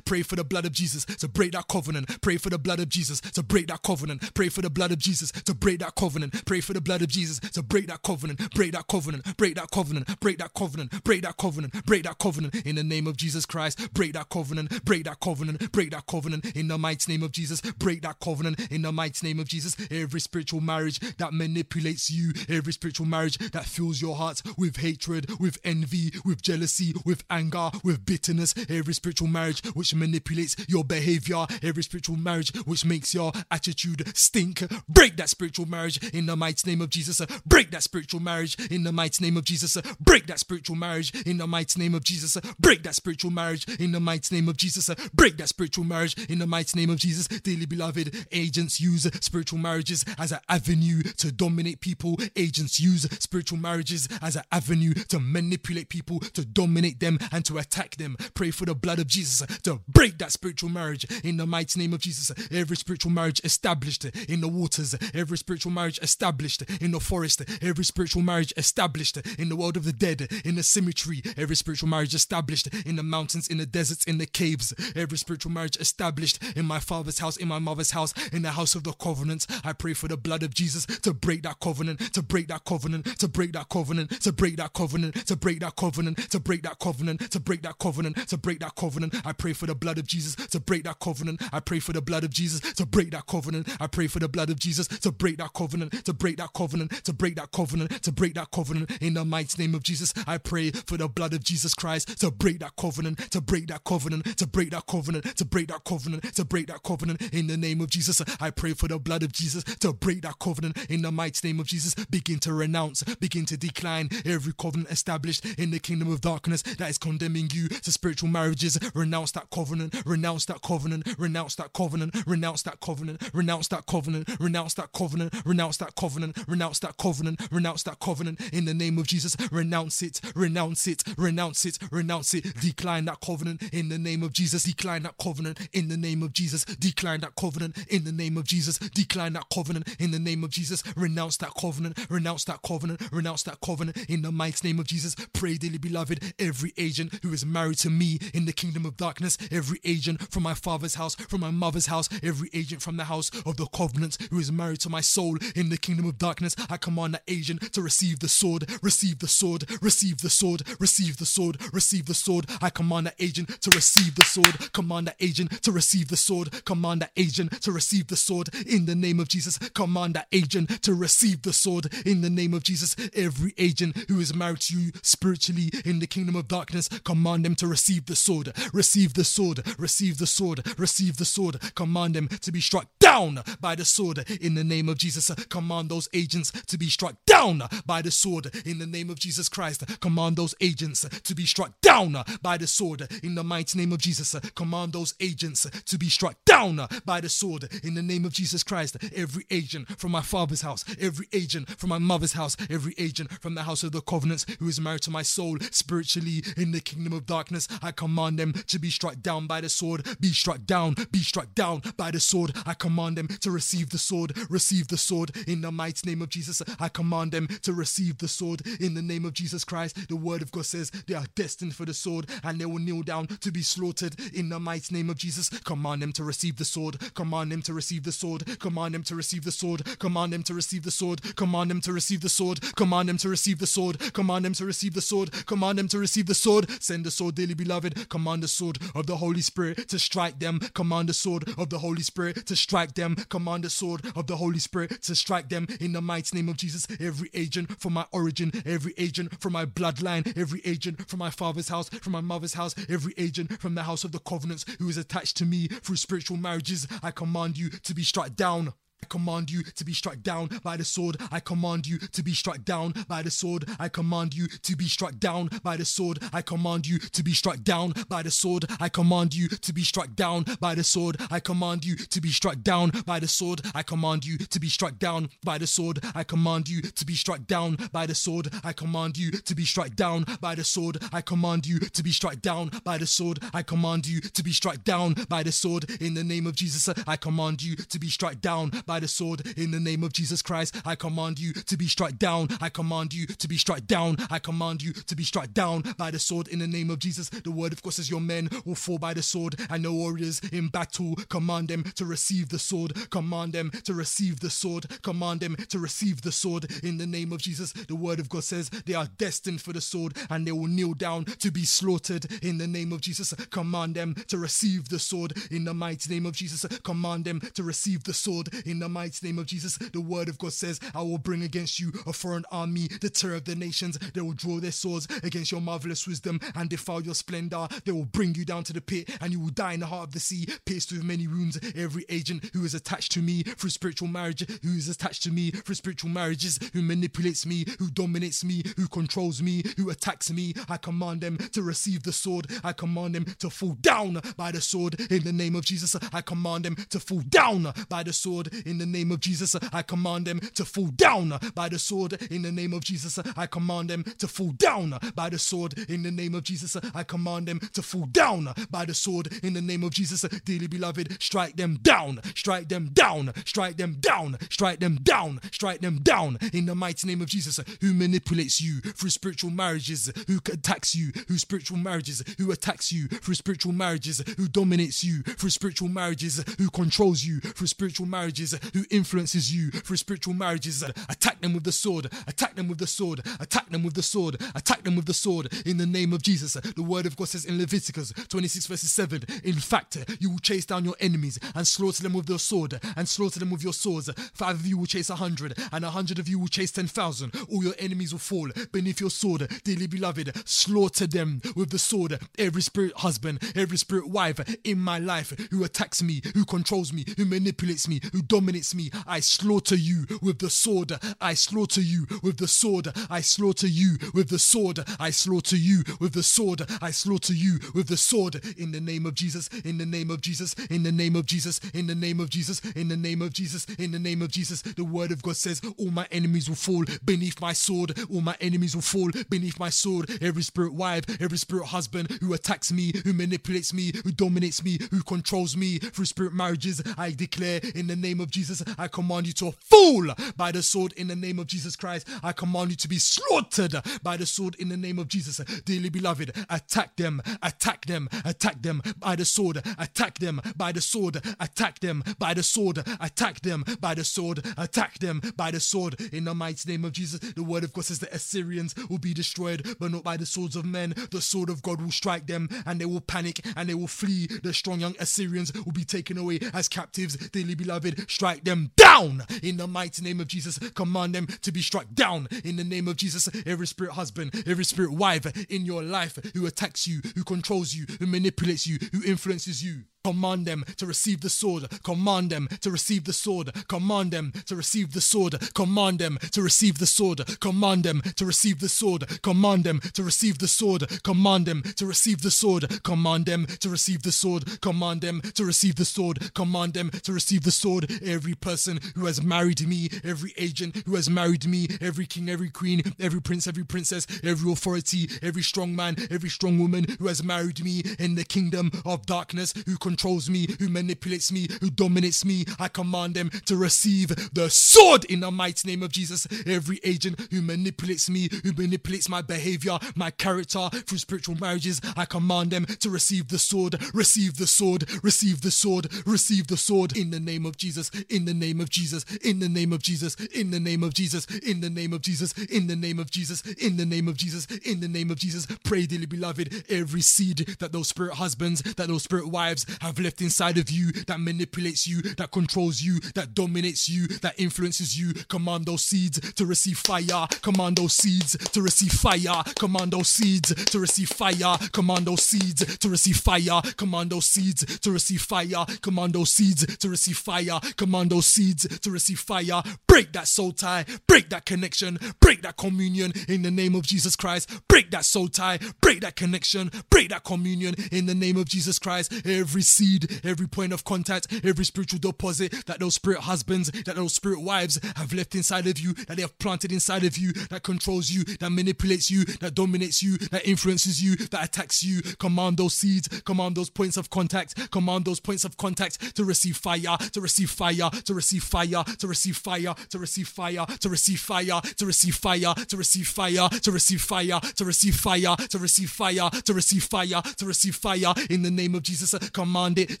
Pray for the blood of Jesus to break that covenant. Pray for the blood of Jesus to break that covenant. Pray for the blood of Jesus to break that covenant. Pray for the blood of Jesus to break that covenant. Break that covenant. Break that covenant. Break that covenant. Break that covenant. Break that covenant in the name of Jesus Christ. Break that covenant. Break that covenant. Break that covenant in the mighty name of Jesus. Break that covenant in the mighty name of Jesus. Every spiritual marriage that manipulates you, every spiritual marriage that fills your heart with hatred, with envy, with jealousy, with anger, with bitterness, every spiritual marriage which manipulates your behavior, every spiritual marriage which makes your attitude stink. Break that spiritual marriage in the mighty name of Jesus. Break that spiritual marriage in the mighty name of Jesus. Break that spiritual marriage in the mighty name of Jesus. Break that spiritual marriage in the mighty name of Jesus. Break that spiritual marriage in the mighty name of Jesus. Dearly beloved, agents use spiritual marriages as an avenue to dominate people. Agents use spiritual marriages as an avenue to manipulate people, to dominate them, and to attack them. Pray for the blood of Jesus to break that spiritual marriage in the mighty name of Jesus. Every spiritual marriage established in the waters, every spiritual marriage established in the forest, every spiritual marriage established in the world of the dead, in the cemetery, every spiritual marriage established in the mountains, in the deserts, in the caves, every spiritual marriage established in my father's house, in my mother's house, in the house of the covenant. I pray for the blood of Jesus to break that covenant, to break that covenant, to break that covenant, to break that covenant, to break that covenant, to break that covenant, to break that covenant, to break that covenant. I pray for the blood of Jesus to break that covenant. I pray for the blood of Jesus to break that covenant. I pray for the blood of Jesus to break that covenant, to break that covenant, to break that covenant, to break that covenant in the mighty name of Jesus. I pray for the blood of Jesus Christ to break that covenant, to break that covenant, to break that covenant, to break that covenant, to break that covenant in the name of Jesus. I pray for the blood of Jesus to break that covenant in the mighty name of Jesus. Begin to renounce, begin to decline every covenant established in the kingdom of darkness that is condemning you to spiritual marriages. Renounce that covenant, renounce that covenant, renounce that covenant, renounce that covenant, renounce that covenant, renounce that covenant, renounce that covenant, renounce that covenant, renounce that covenant in the name of Jesus. Renounce it, renounce it, renounce it, renounce it. Decline that covenant in the name of Jesus. Decline that covenant in the name of Jesus. Decline that covenant in the name of Jesus. Decline that covenant in the name of Jesus. Renounce that covenant, renounce that covenant, renounce that covenant in the mighty name of Jesus. Pray, dearly beloved, every agent who is married to me in the kingdom of darkness, every agent from my father's house, from my mother's house, every agent from the house of the covenants who is married to my soul in the kingdom of darkness. I command that agent to receive the sword, receive the sword, receive the sword, receive the sword, receive the sword. I command that agent to receive the sword, command that agent to receive the sword, command that agent to receive the sword in the name of Jesus. Command that agent to receive the sword in the name of Jesus. Every agent who is married to you spiritually in the kingdom of darkness, command them to receive the sword, receive the sword, receive the sword, receive the sword. Command them to be struck down by the sword in the name of Jesus. Command those agents to be struck down by the sword in the name of Jesus Christ. Command those agents to be struck down by the sword in the mighty name of Jesus. Command those agents to be struck down by the sword in the name of Jesus Christ. Every agent from my father's house, every agent from my mother's house, every agent from the house of the covenants who is married to my soul spiritually in the kingdom of darkness, I command them to be struck down by the sword, be struck down, be struck down by the sword. I command them to receive the sword, receive the sword in the mighty name of Jesus. I command them to receive the sword in the name of Jesus Christ. The word of God says they are destined for the sword and they will kneel down to be slaughtered in the mighty name of Jesus. Command them to receive the sword, command them to receive the sword, command them to receive the sword, command them to receive the sword, command them to receive the sword, command them to receive the sword, command them to receive the sword, command them to receive the sword. Send the sword, dearly beloved. Command the sword of the Holy Spirit to strike them. Command the sword of the Holy Spirit to strike them. Command the sword of the Holy Spirit to strike them in the mighty name of Jesus. Every agent from my origin, every agent from my bloodline, every agent from my father's house, from my mother's house, every agent from the house of the covenants who is attached to me through spiritual marriages, I command you to be struck down. I command you to be struck down by the sword. I command you to be struck down by the sword. I command you to be struck down by the sword. I command you to be struck down by the sword. I command you to be struck down by the sword. I command you to be struck down by the sword. I command you to be struck down by the sword. I command you to be struck down by the sword. I command you to be struck down by the sword. I command you to be struck down by the sword. I command you to be struck down by the sword in the name of Jesus. I command you to be struck down by the sword in the name of Jesus Christ. I command you to be struck down. I command you to be struck down. I command you to be struck down by the sword in the name of Jesus. The word, of course, says your men will fall by the sword, and the warriors in battle command them to receive the sword. Command them to receive the sword. Command them to receive the sword in the name of Jesus. The word of God says they are destined for the sword, and they will kneel down to be slaughtered in the name of Jesus. Command them to receive the sword in the mighty name of Jesus. Command them to receive the sword in the mighty name of Jesus. The word of God says, I will bring against you a foreign army, the terror of the nations. They will draw their swords against your marvelous wisdom and defile your splendor. They will bring you down to the pit and you will die in the heart of the sea, pierced with many wounds. Every agent who is attached to me through spiritual marriage, who is attached to me through spiritual marriages, who manipulates me, who dominates me, who controls me, who attacks me, I command them to receive the sword. I command them to fall down by the sword in the name of Jesus. I command them to fall down by the sword in the name of Jesus. I command them to fall down by the sword in the name of Jesus. I command them to fall down by the sword in the name of Jesus. I command them to fall down by the sword in the name of Jesus. Dearly beloved, strike them down, strike them down, strike them down, strike them down, strike them down in the mighty name of Jesus. Who manipulates you through spiritual marriages, who attacks you through spiritual marriages, who attacks you through spiritual marriages, who dominates you through spiritual marriages, who controls you through spiritual marriages, who influences you through spiritual marriages. Uh, attack them with the sword, attack them with the sword, attack them with the sword, attack them with the sword in the name of Jesus. Uh, the word of God says in Leviticus 26, verses 7 In fact, uh, you will chase down your enemies and slaughter them with your sword, and slaughter them with your swords. Five of you will chase a hundred, and a hundred of you will chase ten thousand. All your enemies will fall beneath your sword, dearly beloved. Slaughter them with the sword. Every spirit husband, every spirit wife in my life who attacks me, who controls me, who manipulates me, who dominates me, I slaughter you with the sword. I slaughter you with the sword. I slaughter you with the sword. I slaughter you with the sword. I slaughter you with the sword in the name of Jesus. In the name of Jesus. In the name of Jesus. In the name of Jesus. In the name of Jesus. In the name of Jesus. The word of God says, All my enemies will fall beneath my sword. All my enemies will fall beneath my sword. Every spirit wife, every spirit husband who attacks me, who manipulates me, who dominates me, who controls me through spirit marriages, I declare in the name of Jesus, I command you to fall by the sword in the name of Jesus Christ. I command you to be slaughtered by the sword in the name of Jesus. Dearly beloved, attack them, attack them, attack them by the sword, attack them by the sword, attack them by the sword, attack them by the sword, attack them by the sword in the mighty name of Jesus. The word of God says the Assyrians will be destroyed, but not by the swords of men. The sword of God will strike them and they will panic and they will flee. The strong young Assyrians will be taken away as captives. Dearly beloved, strike them down in the mighty name of Jesus. Command them to be struck down in the name of Jesus. Every spirit husband, every spirit wife in your life who attacks you, who controls you, who manipulates you, who influences you. Command them to receive the sword. Command them to receive the sword. Command them to receive the sword. Command them to receive the sword. Command them to receive the sword. Command them to receive the sword. Command them to receive the sword. Command them to receive the sword. Command them to receive the sword. Command them to receive the sword. Every person who has married me, every agent who has married me, every king, every queen, every prince, every princess, every authority, every strong man, every strong woman who has married me in the kingdom of darkness, who controls me, who manipulates me, who dominates me. I command them to receive the sword in the mighty name of Jesus. Every agent who manipulates me, who manipulates my behavior, my character through spiritual marriages, I command them to receive the sword, receive the sword, receive the sword, receive the sword in the name of Jesus, in the name of Jesus, in the name of Jesus, in the name of Jesus, in the name of Jesus, in the name of Jesus, in the name of Jesus, in the name of Jesus. Pray, dearly beloved, every seed that those spirit husbands, that those spirit wives have left inside of you that manipulates you, that controls you, that dominates you, that influences you. Command those seeds to receive fire. Command those seeds to receive fire. Command those seeds to receive fire. Command those seeds to receive fire. Command those seeds to receive fire. Command those seeds to receive fire. Command those seeds to receive fire. Break that soul tie. Break that connection. Break that communion in the name of Jesus Christ. Break that soul tie. Break that connection. Break that communion in the name of Jesus Christ. Every seed, every point of contact, every spiritual deposit that those spirit husbands, that those spirit wives have left inside of you, that they have planted inside of you, that controls you, that manipulates you, that dominates you, that influences you, that attacks you. Command those seeds, command those points of contact, command those points of contact to receive fire, to receive fire, to receive fire, to receive fire, to receive fire, to receive fire, to receive fire, to receive fire, to receive fire, to receive fire, to receive fire, to receive fire, to receive fire in the name of Jesus. Command it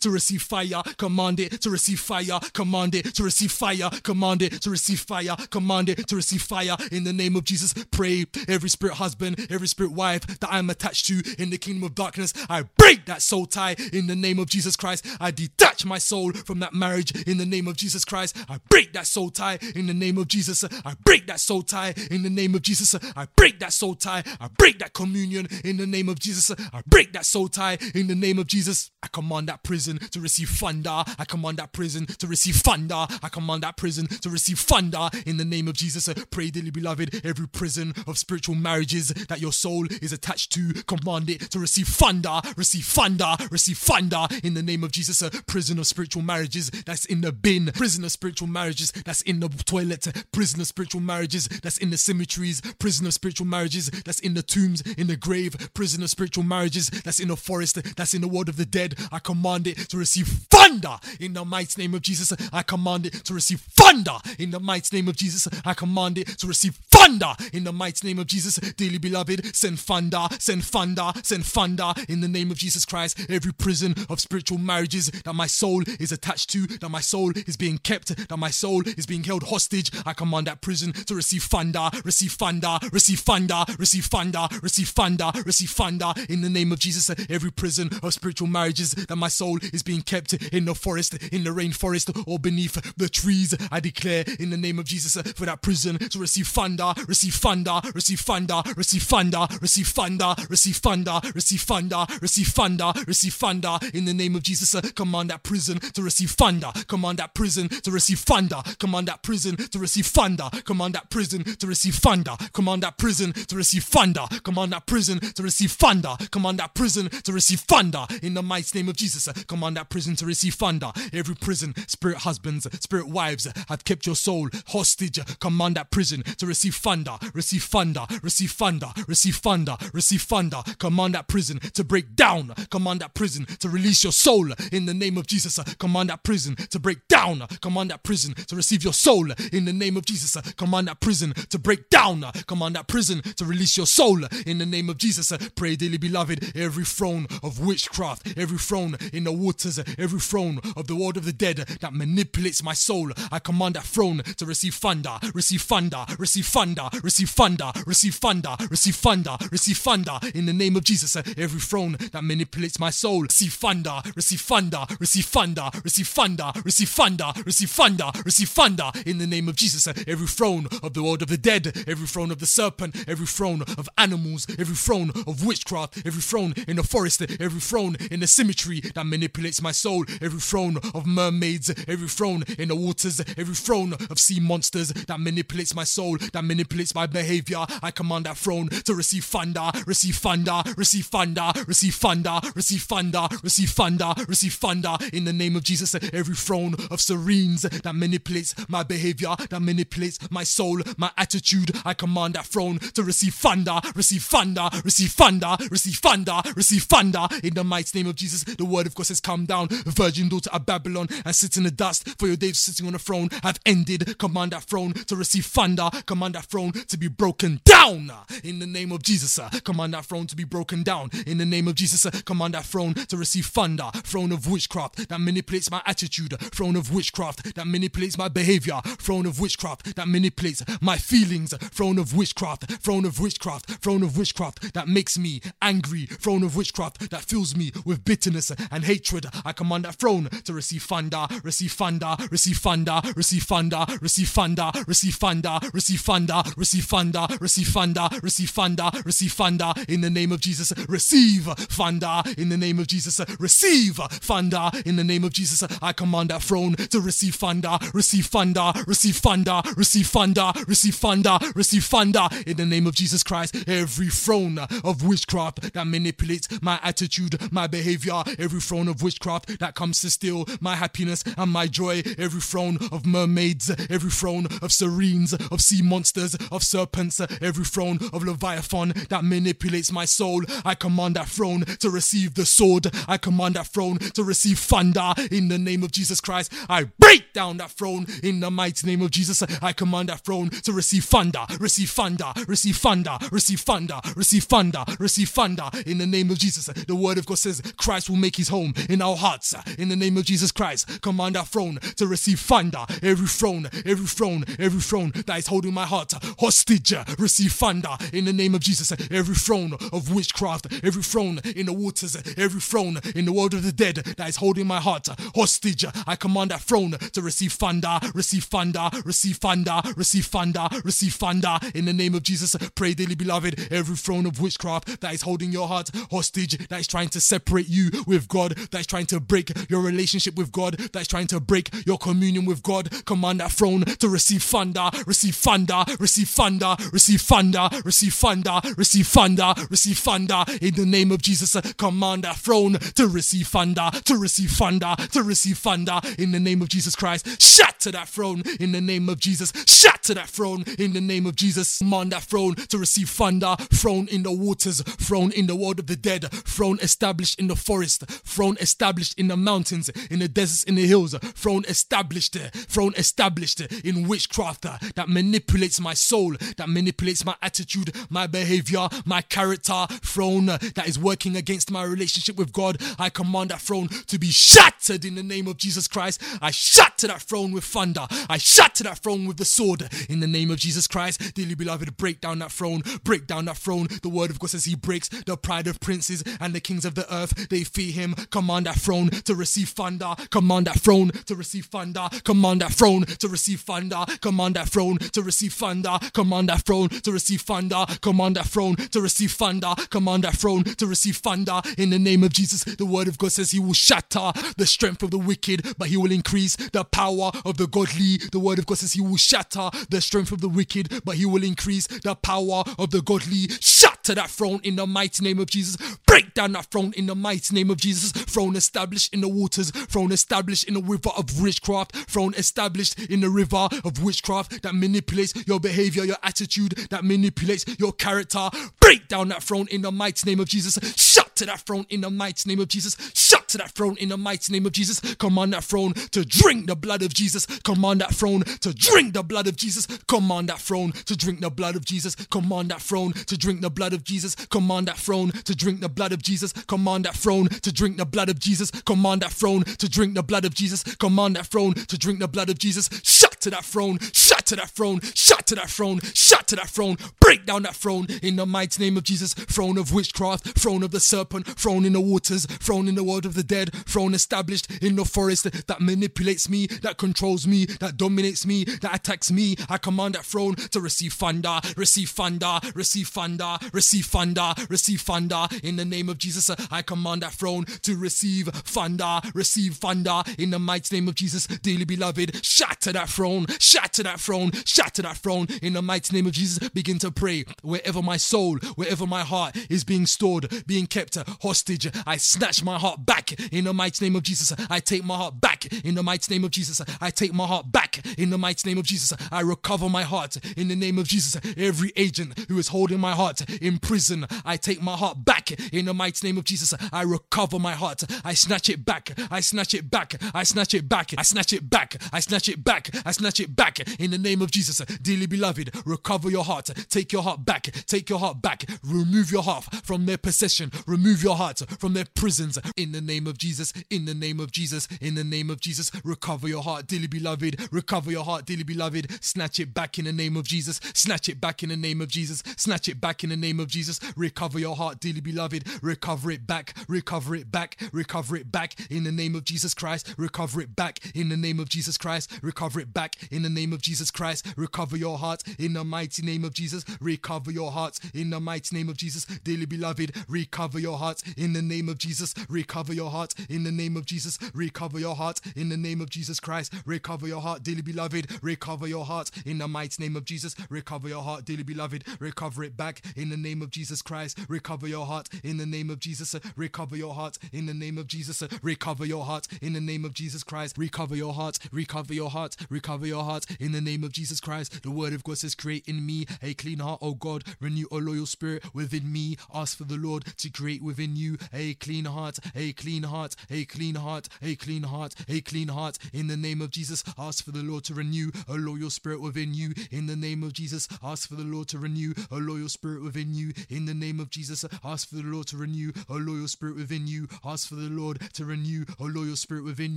to receive fire, command it to receive fire, command it to receive fire, command it to receive fire, command it to receive fire in the name of Jesus. Pray every spirit husband, every spirit wife that I am attached to in the kingdom of darkness. I break that soul tie in the name of Jesus Christ. I detach my soul from that marriage in the name of Jesus Christ. I break that soul tie in the name of Jesus. I break that soul tie in the name of Jesus. I break that soul tie. I break that communion in the name of Jesus. I break that soul tie in the name of Jesus. I command that prison to receive thunder. I command that prison to receive thunder. I command that prison to receive thunder in the name of Jesus. Pray, dearly beloved, every prison of spiritual marriages that your soul is attached to, command it to receive thunder, receive thunder, receive thunder in the name of Jesus. Prison of spiritual marriages that's in the bin, prison of spiritual marriages that's in the toilet, prison of spiritual marriages that's in the cemeteries, prison of spiritual marriages that's in the tombs, in the grave, prison of spiritual marriages that's in the forest, that's in the world of the dead. I command it to receive thunder in the mighty name of Jesus. I command it to receive thunder in the mighty name of Jesus. I command it to receive thunder in the mighty name of Jesus. Dearly beloved, send thunder, send thunder, send thunder in the name of Jesus Christ. Every prison of spiritual marriages that my soul is attached to, that my soul is being kept, that my soul is being held hostage, I command that prison to receive thunder, receive thunder, receive thunder, receive thunder, receive thunder, receive thunder in the name of Jesus. Every prison of spiritual marriages that my soul is being kept in the forest, in the rainforest, or beneath the trees, I declare in the name of Jesus for that prison to receive thunder, receive thunder, receive thunder, receive thunder, receive thunder, receive thunder, receive thunder, receive thunder, receive thunder in the name of Jesus. Command that prison to receive thunder, command that prison to receive thunder, command that prison to receive thunder, command that prison to receive thunder, command that prison to receive thunder, command that prison to receive thunder, command that prison to receive thunder in the mighty name of Jesus. Uh, command that prison to receive thunder. Every prison, spirit husbands, uh, spirit wives uh, have kept your soul hostage. Command that prison to receive thunder, receive thunder, receive thunder, receive thunder, receive thunder. Command that prison to break down. Command that prison to release your soul in the name of Jesus. Command that prison to break down. Command that prison to receive your soul in the name of Jesus. Command that prison to break down. Command that prison to release your soul in the name of Jesus. Pray daily, beloved. Every throne of witchcraft, every throne in the waters, every throne of the world of the dead that manipulates my soul. I command that throne to receive thunder, receive thunder, receive thunder, receive thunder, receive thunder, receive thunder, receive thunder in the name of Jesus. Every throne that manipulates my soul, receive thunder, receive thunder, receive thunder, receive thunder, receive thunder, receive thunder, receive thunder in the name of Jesus. Every throne of the world of the dead, every throne of the serpent, every throne of animals, every throne of witchcraft, every throne in the forest, every throne in the cemetery that manipulates my soul, every throne of mermaids, every throne in the waters, every throne of sea monsters that manipulates my soul, that manipulates my behavior. I command that throne to receive thunder, receive thunder, receive thunder, receive thunder, receive thunder, receive thunder, receive thunder in the name of Jesus. Every throne of serenes that manipulates my behavior, that manipulates my soul, my attitude. I command that throne to receive thunder, receive thunder, receive thunder, receive thunder, receive thunder in the mighty name of Jesus. The word of God says, Come down, virgin daughter of Babylon, and sit in the dust, for your days sitting on the throne have ended. Command that throne to receive thunder, command that throne to be broken down in the name of Jesus. Command that throne to be broken down in the name of Jesus. Command that throne to receive thunder, throne of witchcraft that manipulates my attitude, throne of witchcraft that manipulates my behavior, throne of witchcraft that manipulates my feelings, throne of witchcraft, throne of witchcraft, throne of witchcraft that makes me angry, throne of witchcraft that fills me with bitterness and hatred. I command that throne to receive thunder, receive thunder, receive thunder, receive thunder, receive thunder, receive thunder, receive thunder, receive thunder, receive thunder, receive thunder, receive thunder in the name of Jesus. Receive thunder in the name of Jesus. Receive thunder in the name of Jesus. I command that throne to receive thunder, receive thunder, receive thunder, receive thunder, receive thunder, receive thunder in the name of Jesus Christ. Every throne of witchcraft that manipulates my attitude, my behavior, every throne of witchcraft that comes to steal my happiness and my joy, every throne of mermaids, every throne of serenes, of sea monsters, of serpents, every throne of Leviathan that manipulates my soul. I command that throne to receive the sword. I command that throne to receive thunder in the name of Jesus Christ. I break down that throne in the mighty name of Jesus. I command that throne to receive thunder, receive thunder, receive thunder, receive thunder, receive thunder, receive thunder in the name of Jesus. The word of God says Christ will make his home in our hearts in the name of Jesus Christ. Command that throne to receive thunder. Every throne, every throne, every throne that is holding my heart hostage, receive thunder in the name of Jesus. Every throne of witchcraft, every throne in the waters, every throne in the world of the dead that is holding my heart hostage. I command that throne to receive thunder, receive thunder, receive thunder, receive thunder, receive thunder in the name of Jesus. Pray daily, beloved. Every throne of witchcraft that is holding your heart hostage, that is trying to separate you with God, that is trying to break your relationship with God, that is trying to break your communion with God. Command that throne to receive thunder, receive thunder, receive thunder, receive thunder, receive thunder, receive thunder, receive thunder in the name of Jesus. Command that throne to receive thunder, to receive thunder, to receive thunder in the name of Jesus Christ. Shut to that throne in the name of Jesus. Shut to that throne in the name of Jesus. Command that throne to receive thunder, throne in the waters, throne in the world of the dead, throne established in the forest, throne established in the mountains, in the deserts, in the hills, throne established, throne established in witchcraft uh, that manipulates my soul, that manipulates my attitude, my behavior, my character, throne uh, that is working against my relationship with God. I command that throne to be shattered in the name of Jesus Christ. I shatter that throne with thunder. I shatter that throne with the sword in the name of Jesus Christ. Dearly beloved, break down that throne, break down that throne. The word of God says he breaks the pride of princes and the kings of the earth. They fear him. Command that throne to receive thunder. Command that throne to receive thunder. Command that throne to receive thunder. Command that throne to receive thunder. Command that throne to receive thunder. Command that throne to receive thunder. Command that throne to receive thunder in the name of Jesus. The word of God says he will shatter the strength of the wicked, but he will increase the power of the godly. The word of God says he will shatter the strength of the wicked, but he will increase the power of the godly. Shut Shatter that throne in the mighty name of Jesus. Break down that throne in the mighty name of Jesus. Throne established in the waters. Throne established in the river of witchcraft. Throne established in the river of witchcraft that manipulates your behavior, your attitude, that manipulates your character. Break down that throne in the mighty name of Jesus. Shut to that throne in the mighty name of Jesus. Shut to that throne in the mighty name of Jesus. Command that throne to drink the blood of Jesus. Command that throne to drink the blood of Jesus. Command that throne to drink the blood of Jesus. Command that throne to drink the blood of Jesus. Command that throne to drink the blood of Jesus. Command that throne to drink the blood of Jesus. Command that throne to drink the blood of Jesus. Command that throne to drink the blood of Jesus. Shut to that throne. Shut to that throne. Shut to that throne. Shut to that throne. Break down that throne in the mighty name of Jesus. Throne of witchcraft. Throne of the serpent. Throne in the waters. Throne in the world of the dead. Throne established in the forest that manipulates me, that controls me, that dominates me, that attacks me. I command that throne to receive thunder, receive thunder, receive thunder, receive thunder, receive thunder. In the name of Jesus, I command that throne to receive thunder, receive thunder. In the mighty name of Jesus, dearly beloved, shatter that throne, shatter that throne, shatter that throne. In the mighty name of Jesus, begin to pray. Wherever my soul, wherever my heart is being stored, being kept hostage, I snatch my heart back. In the mighty name of Jesus, I take my heart back. In the mighty name of Jesus, I take my heart back. In the mighty name of Jesus, I recover my heart. In the name of Jesus, every agent who is holding my heart in prison, I take my heart back. In the mighty name of Jesus, I recover my heart. I snatch it back. I snatch it back. I snatch it back. I snatch it back. I snatch it back. I snatch it back. In the name of Jesus, dearly beloved, recover your heart. Take your heart back. Take your heart back. Remove your heart from their possession. Remove your heart from their prisons. In the name of Jesus. In the name of Jesus. In the name of Jesus, recover your heart, dearly beloved. Recover your heart, dearly beloved. Snatch it back in the name of Jesus. Snatch it back in the name of Jesus. Snatch it back in the name of Jesus. Recover your heart, dearly beloved. Recover it back. Recover it back. Recover it back in the name of Jesus Christ. Recover it back in the name of Jesus Christ. Recover it back in the name of Jesus Christ. Recover your heart in the mighty name of Jesus. Recover your heart in the mighty name of Jesus. Dearly beloved, recover your heart in the name of Jesus. Recover your heart in the name of Jesus. Recover your heart in the name of Jesus Christ. Recover your heart, dearly beloved. Recover your heart in the mighty name of Jesus. Recover your heart, dearly beloved. Recover it back in the name of Jesus Christ. Recover your heart in the name of Jesus. Recover your heart in the name of Jesus. Recover your heart in the name of Jesus Christ. Recover your heart. Recover your heart. Recover your heart in the name of Jesus Christ. The word of God says, Create in me a clean heart, O God. Renew a loyal spirit within me. Ask for the Lord to create within you a clean heart, a clean heart, a clean heart, a clean heart, a clean heart. In the name of Jesus, ask for the Lord to renew a loyal spirit within you. In the name of Jesus, ask for the Lord to renew a loyal spirit within you. In the name of Jesus, ask for the Lord to renew a loyal spirit within you. Ask for the Lord to renew a loyal spirit within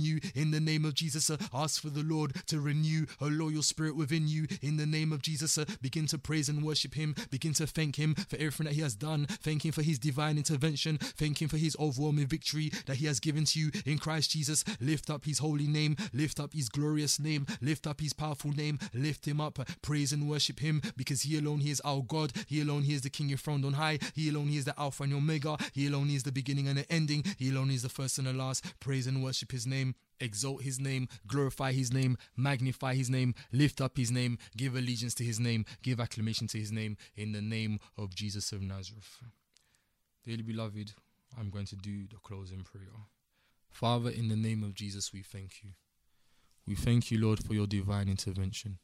you. In the name of Jesus, ask for the Lord to renew a loyal spirit within you. In the name of Jesus, begin to praise and worship Him. Begin to thank Him for everything that He has done. Thank Him for His divine intervention. Thank Him for His overwhelming victory that He has given to you in Christ Jesus. Lift up His holy name. Lift up His glorious name. Lift up His powerful name. Lift Him up. Praise and worship Him because He alone He is our God. He alone He is the King enthroned on high. He alone is the Alpha and Omega. He alone is the beginning and the ending. He alone is the first and the last. Praise and worship His name exalt his name, glorify his name, magnify his name, lift up his name, give allegiance to his name, give acclamation to his name in the name of Jesus of Nazareth. Dearly beloved, I'm going to do the closing prayer. Father, in the name of Jesus, we thank you. We thank you, Lord, for your divine intervention.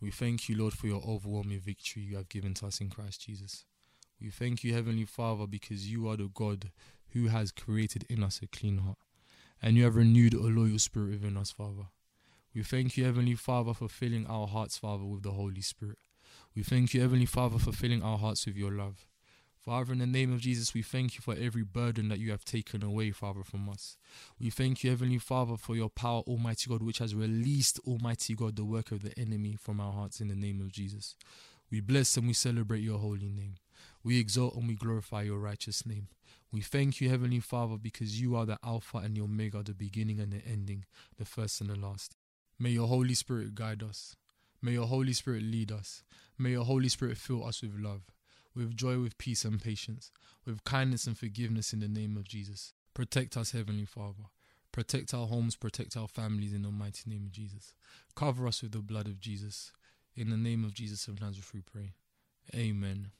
We thank you, Lord, for your overwhelming victory you have given to us in Christ Jesus. We thank you, Heavenly Father, because you are the God who has created in us a clean heart and you have renewed a loyal spirit within us, Father. We thank you, Heavenly Father, for filling our hearts, Father, with the Holy Spirit. We thank you, Heavenly Father, for filling our hearts with your love. Father, in the name of Jesus, we thank you for every burden that you have taken away, Father, from us. We thank you, Heavenly Father, for your power, Almighty God, which has released, Almighty God, the work of the enemy from our hearts in the name of Jesus. We bless and we celebrate your holy name. We exalt and we glorify your righteous name. We thank you, Heavenly Father, because you are the Alpha and the Omega, the beginning and the ending, the first and the last. May your Holy Spirit guide us. May your Holy Spirit lead us. May your Holy Spirit fill us with love, with joy, with peace and patience, with kindness and forgiveness in the name of Jesus. Protect us, Heavenly Father. Protect our homes, protect our families in the mighty name of Jesus. Cover us with the blood of Jesus. In the name of Jesus of Nazareth, we pray. Amen.